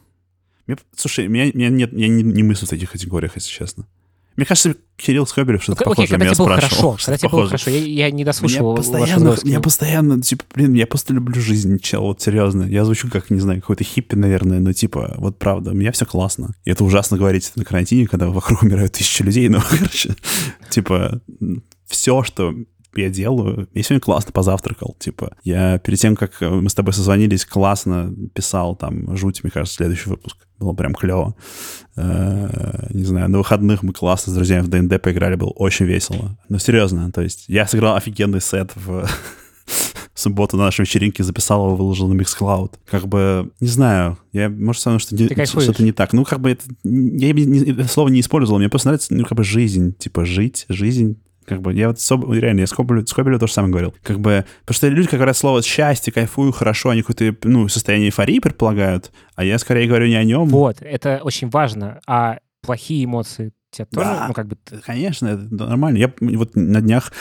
Мне, слушай, меня, меня нет, я не, не мыслю в таких категориях, если честно. Мне кажется, Кирилл Скобелев что-то ну, похожее меня спрашивал. Хорошо, когда тебе было хорошо, я, я не дослушал меня постоянно, меня постоянно, типа, блин, я просто люблю жизнь, чел, вот серьезно. Я звучу как, не знаю, какой-то хиппи, наверное, но типа, вот правда, у меня все классно. И это ужасно говорить на карантине, когда вокруг умирают тысячи людей, но, короче, типа, все, что я делаю. Я сегодня классно позавтракал, типа. Я перед тем, как мы с тобой созвонились, классно писал там жуть, мне кажется, следующий выпуск. Было прям клево. Э, не знаю, на выходных мы классно с друзьями в ДНД поиграли, было очень весело. Но серьезно, то есть я сыграл офигенный сет в субботу на нашей вечеринке, записал его, выложил на Mixcloud. Как бы, не знаю, я, может, самое, что что-то не так. Ну, как бы, это, я это слово не использовал, мне просто нравится, ну, как бы, жизнь, типа, жить, жизнь, как бы я вот Соб... реально, я Скобелю, Скобелю то же самое говорил. Как бы, потому что люди, как говорят слово счастье, кайфую, хорошо, они какое-то, ну, состояние эйфории предполагают, а я скорее говорю не о нем. Вот, это очень важно. А плохие эмоции тебя тоже, да, ну, как бы... конечно, это нормально. Я вот на днях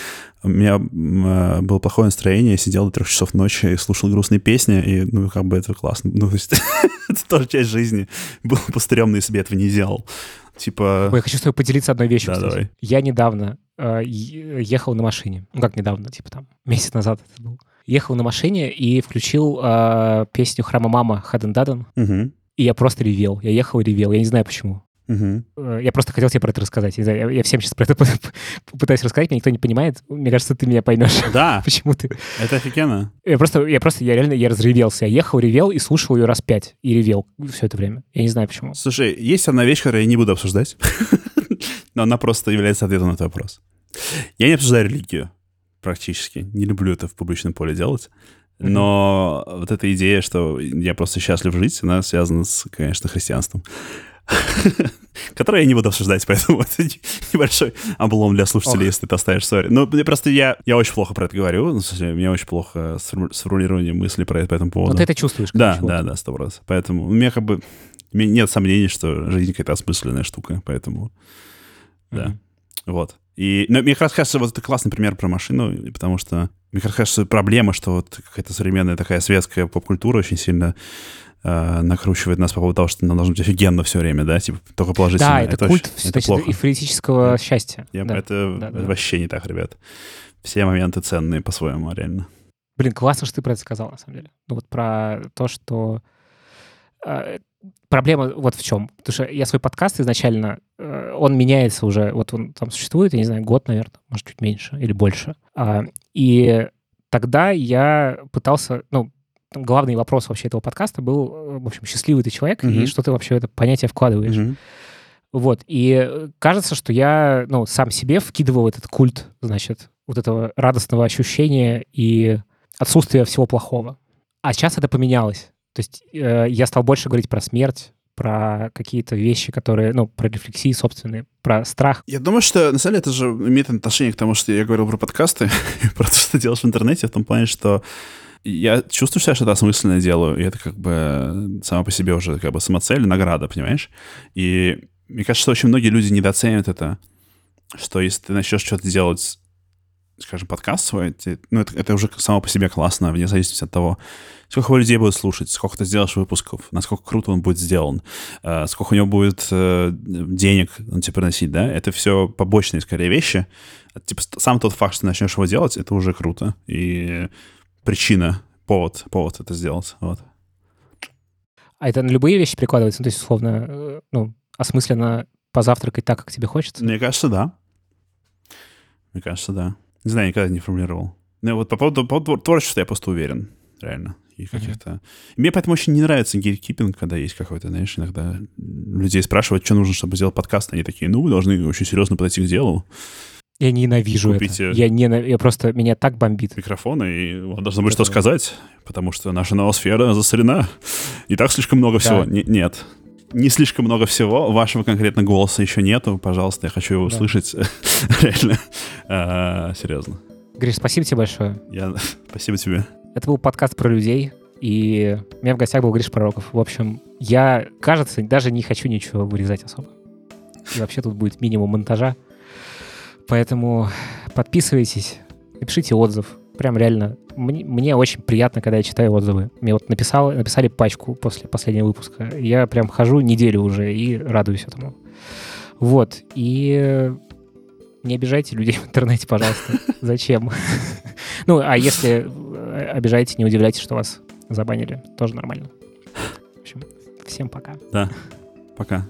у меня э, было плохое настроение, я сидел до трех часов ночи и слушал грустные песни, и, ну, как бы это классно. Ну, то есть это тоже часть жизни. Было бы стрёмно, если бы я этого не делал. Типа... Ой, я хочу с тобой поделиться одной вещью, Да, кстати. давай. Я недавно э, ехал на машине. Ну, как недавно, типа там, месяц назад это был. Ехал на машине и включил э, песню «Храма Мама» Хаден Даден, Мгм. и я просто ревел. Я ехал и ревел. Я не знаю, почему. Э, Я просто хотел тебе про это рассказать. Я, я- всем сейчас про это пытаюсь рассказать, меня никто не понимает. Мне кажется, ты меня поймешь. Да, Почему ты? это офигенно. Я просто, я просто, я реально, я разревелся. Я ехал, ревел и слушал ее раз пять. И ревел все это время. Я не знаю, почему. Слушай, есть одна вещь, которую я не буду обсуждать, но она просто является ответом на этот вопрос. Я не обсуждаю религию практически. Не люблю это в публичном поле делать. Но вот эта идея, что я просто счастлив жить, она связана с, конечно, христианством. Которое я не буду обсуждать, поэтому это не- небольшой облом для слушателей, Ох. если ты оставишь сори. Ну, мне просто я, я очень плохо про это говорю, ну, у меня очень плохо с форму- с формулированием мысли про это по этому поводу. Но ты это чувствуешь. Да, да, да, сто процентов. Поэтому у меня как бы нет сомнений, что жизнь какая-то осмысленная штука, поэтому да, вот. И но мне как раз кажется, вот это классный пример про машину, потому что мне как раз кажется, проблема, что вот какая-то современная такая светская поп-культура очень сильно э, накручивает нас по поводу того, что нам должно быть офигенно все время, да, типа только положительно. Да, это, культ очень- значит, плохо. эйфорического Да. счастья. Я- Да. это, да, это да. вообще не так, ребят. Все моменты ценные по-своему, реально. Блин, классно, что ты про это сказал, на самом деле. Ну вот про то, что... э, проблема вот в чем. Потому что я свой подкаст изначально, э, он меняется уже, вот он там существует, я не знаю, год, наверное, может, чуть меньше или больше. А, и тогда я пытался, ну, главный вопрос вообще этого подкаста был, э, в общем, счастливый ты человек, и Мгм. что ты вообще в это понятие вкладываешь. Мгм. Вот, и э, кажется, что я, ну, сам себе вкидывал этот культ, значит, вот этого радостного ощущения и отсутствия всего плохого. А сейчас это поменялось. То есть э, я стал больше говорить про смерть, про какие-то вещи, которые, ну, про рефлексии собственные, про страх. Я думаю, что на самом деле это же имеет отношение к тому, что я говорил про подкасты, про то, что делаешь в интернете, в том плане, что я чувствую, что я что-то осмысленное делаю, и это как бы само по себе уже как бы самоцель, награда, понимаешь? И мне кажется, что очень многие люди недооценят это, что если ты начнешь что-то делать, скажем, подкаст свой, ты- ну, это, это уже само по себе классно, вне зависимости от того, сколько людей будет слушать, сколько ты сделаешь выпусков, насколько круто он будет сделан, э, сколько у него будет э, денег он тебе приносить, да, это все побочные, скорее, вещи. Типа сам тот факт, что ты начнешь его делать, это уже круто. И причина, повод, повод это сделать. Вот. А это на любые вещи прикладывается? Ну, то есть, условно, э, ну, осмысленно позавтракать так, как тебе хочется? Мне кажется, да. Мне кажется, да. Не знаю, никогда не формулировал. Ну, вот по поводу, по поводу творчества я просто уверен, реально. И каких-то... И Мне поэтому очень не нравится гейткипинг, когда есть какой-то, знаешь, иногда людей спрашивают, что нужно, чтобы сделать подкаст. Они такие, ну, вы должны очень серьезно подойти к делу. Я ненавижу Купите- это. Я, ненав... я просто... Меня так бомбит. микрофона, и вам должно быть Это- что сказать, потому что наша ноосфера засорена. И так слишком много всего. Да. Не- нет. Не слишком много всего. Вашего конкретно голоса еще нету. Пожалуйста, я хочу его Да. услышать. Реально. А, Серьезно. Гриш, спасибо тебе большое. Я... Спасибо тебе. Это был подкаст про людей, и у меня в гостях был Гриш Пророков. В общем, я, кажется, даже не хочу ничего вырезать особо. И вообще тут будет минимум монтажа. Поэтому подписывайтесь, напишите отзыв. Прям реально. Мне, мне очень приятно, когда я читаю отзывы. Мне вот написал, написали пачку после последнего выпуска. Я прям хожу неделю уже и радуюсь этому. Вот. И не обижайте людей в интернете, пожалуйста. Зачем? Ну, а если э, обижаете, не удивляйтесь, что вас забанили. Тоже нормально. В общем, всем пока. Да. Пока.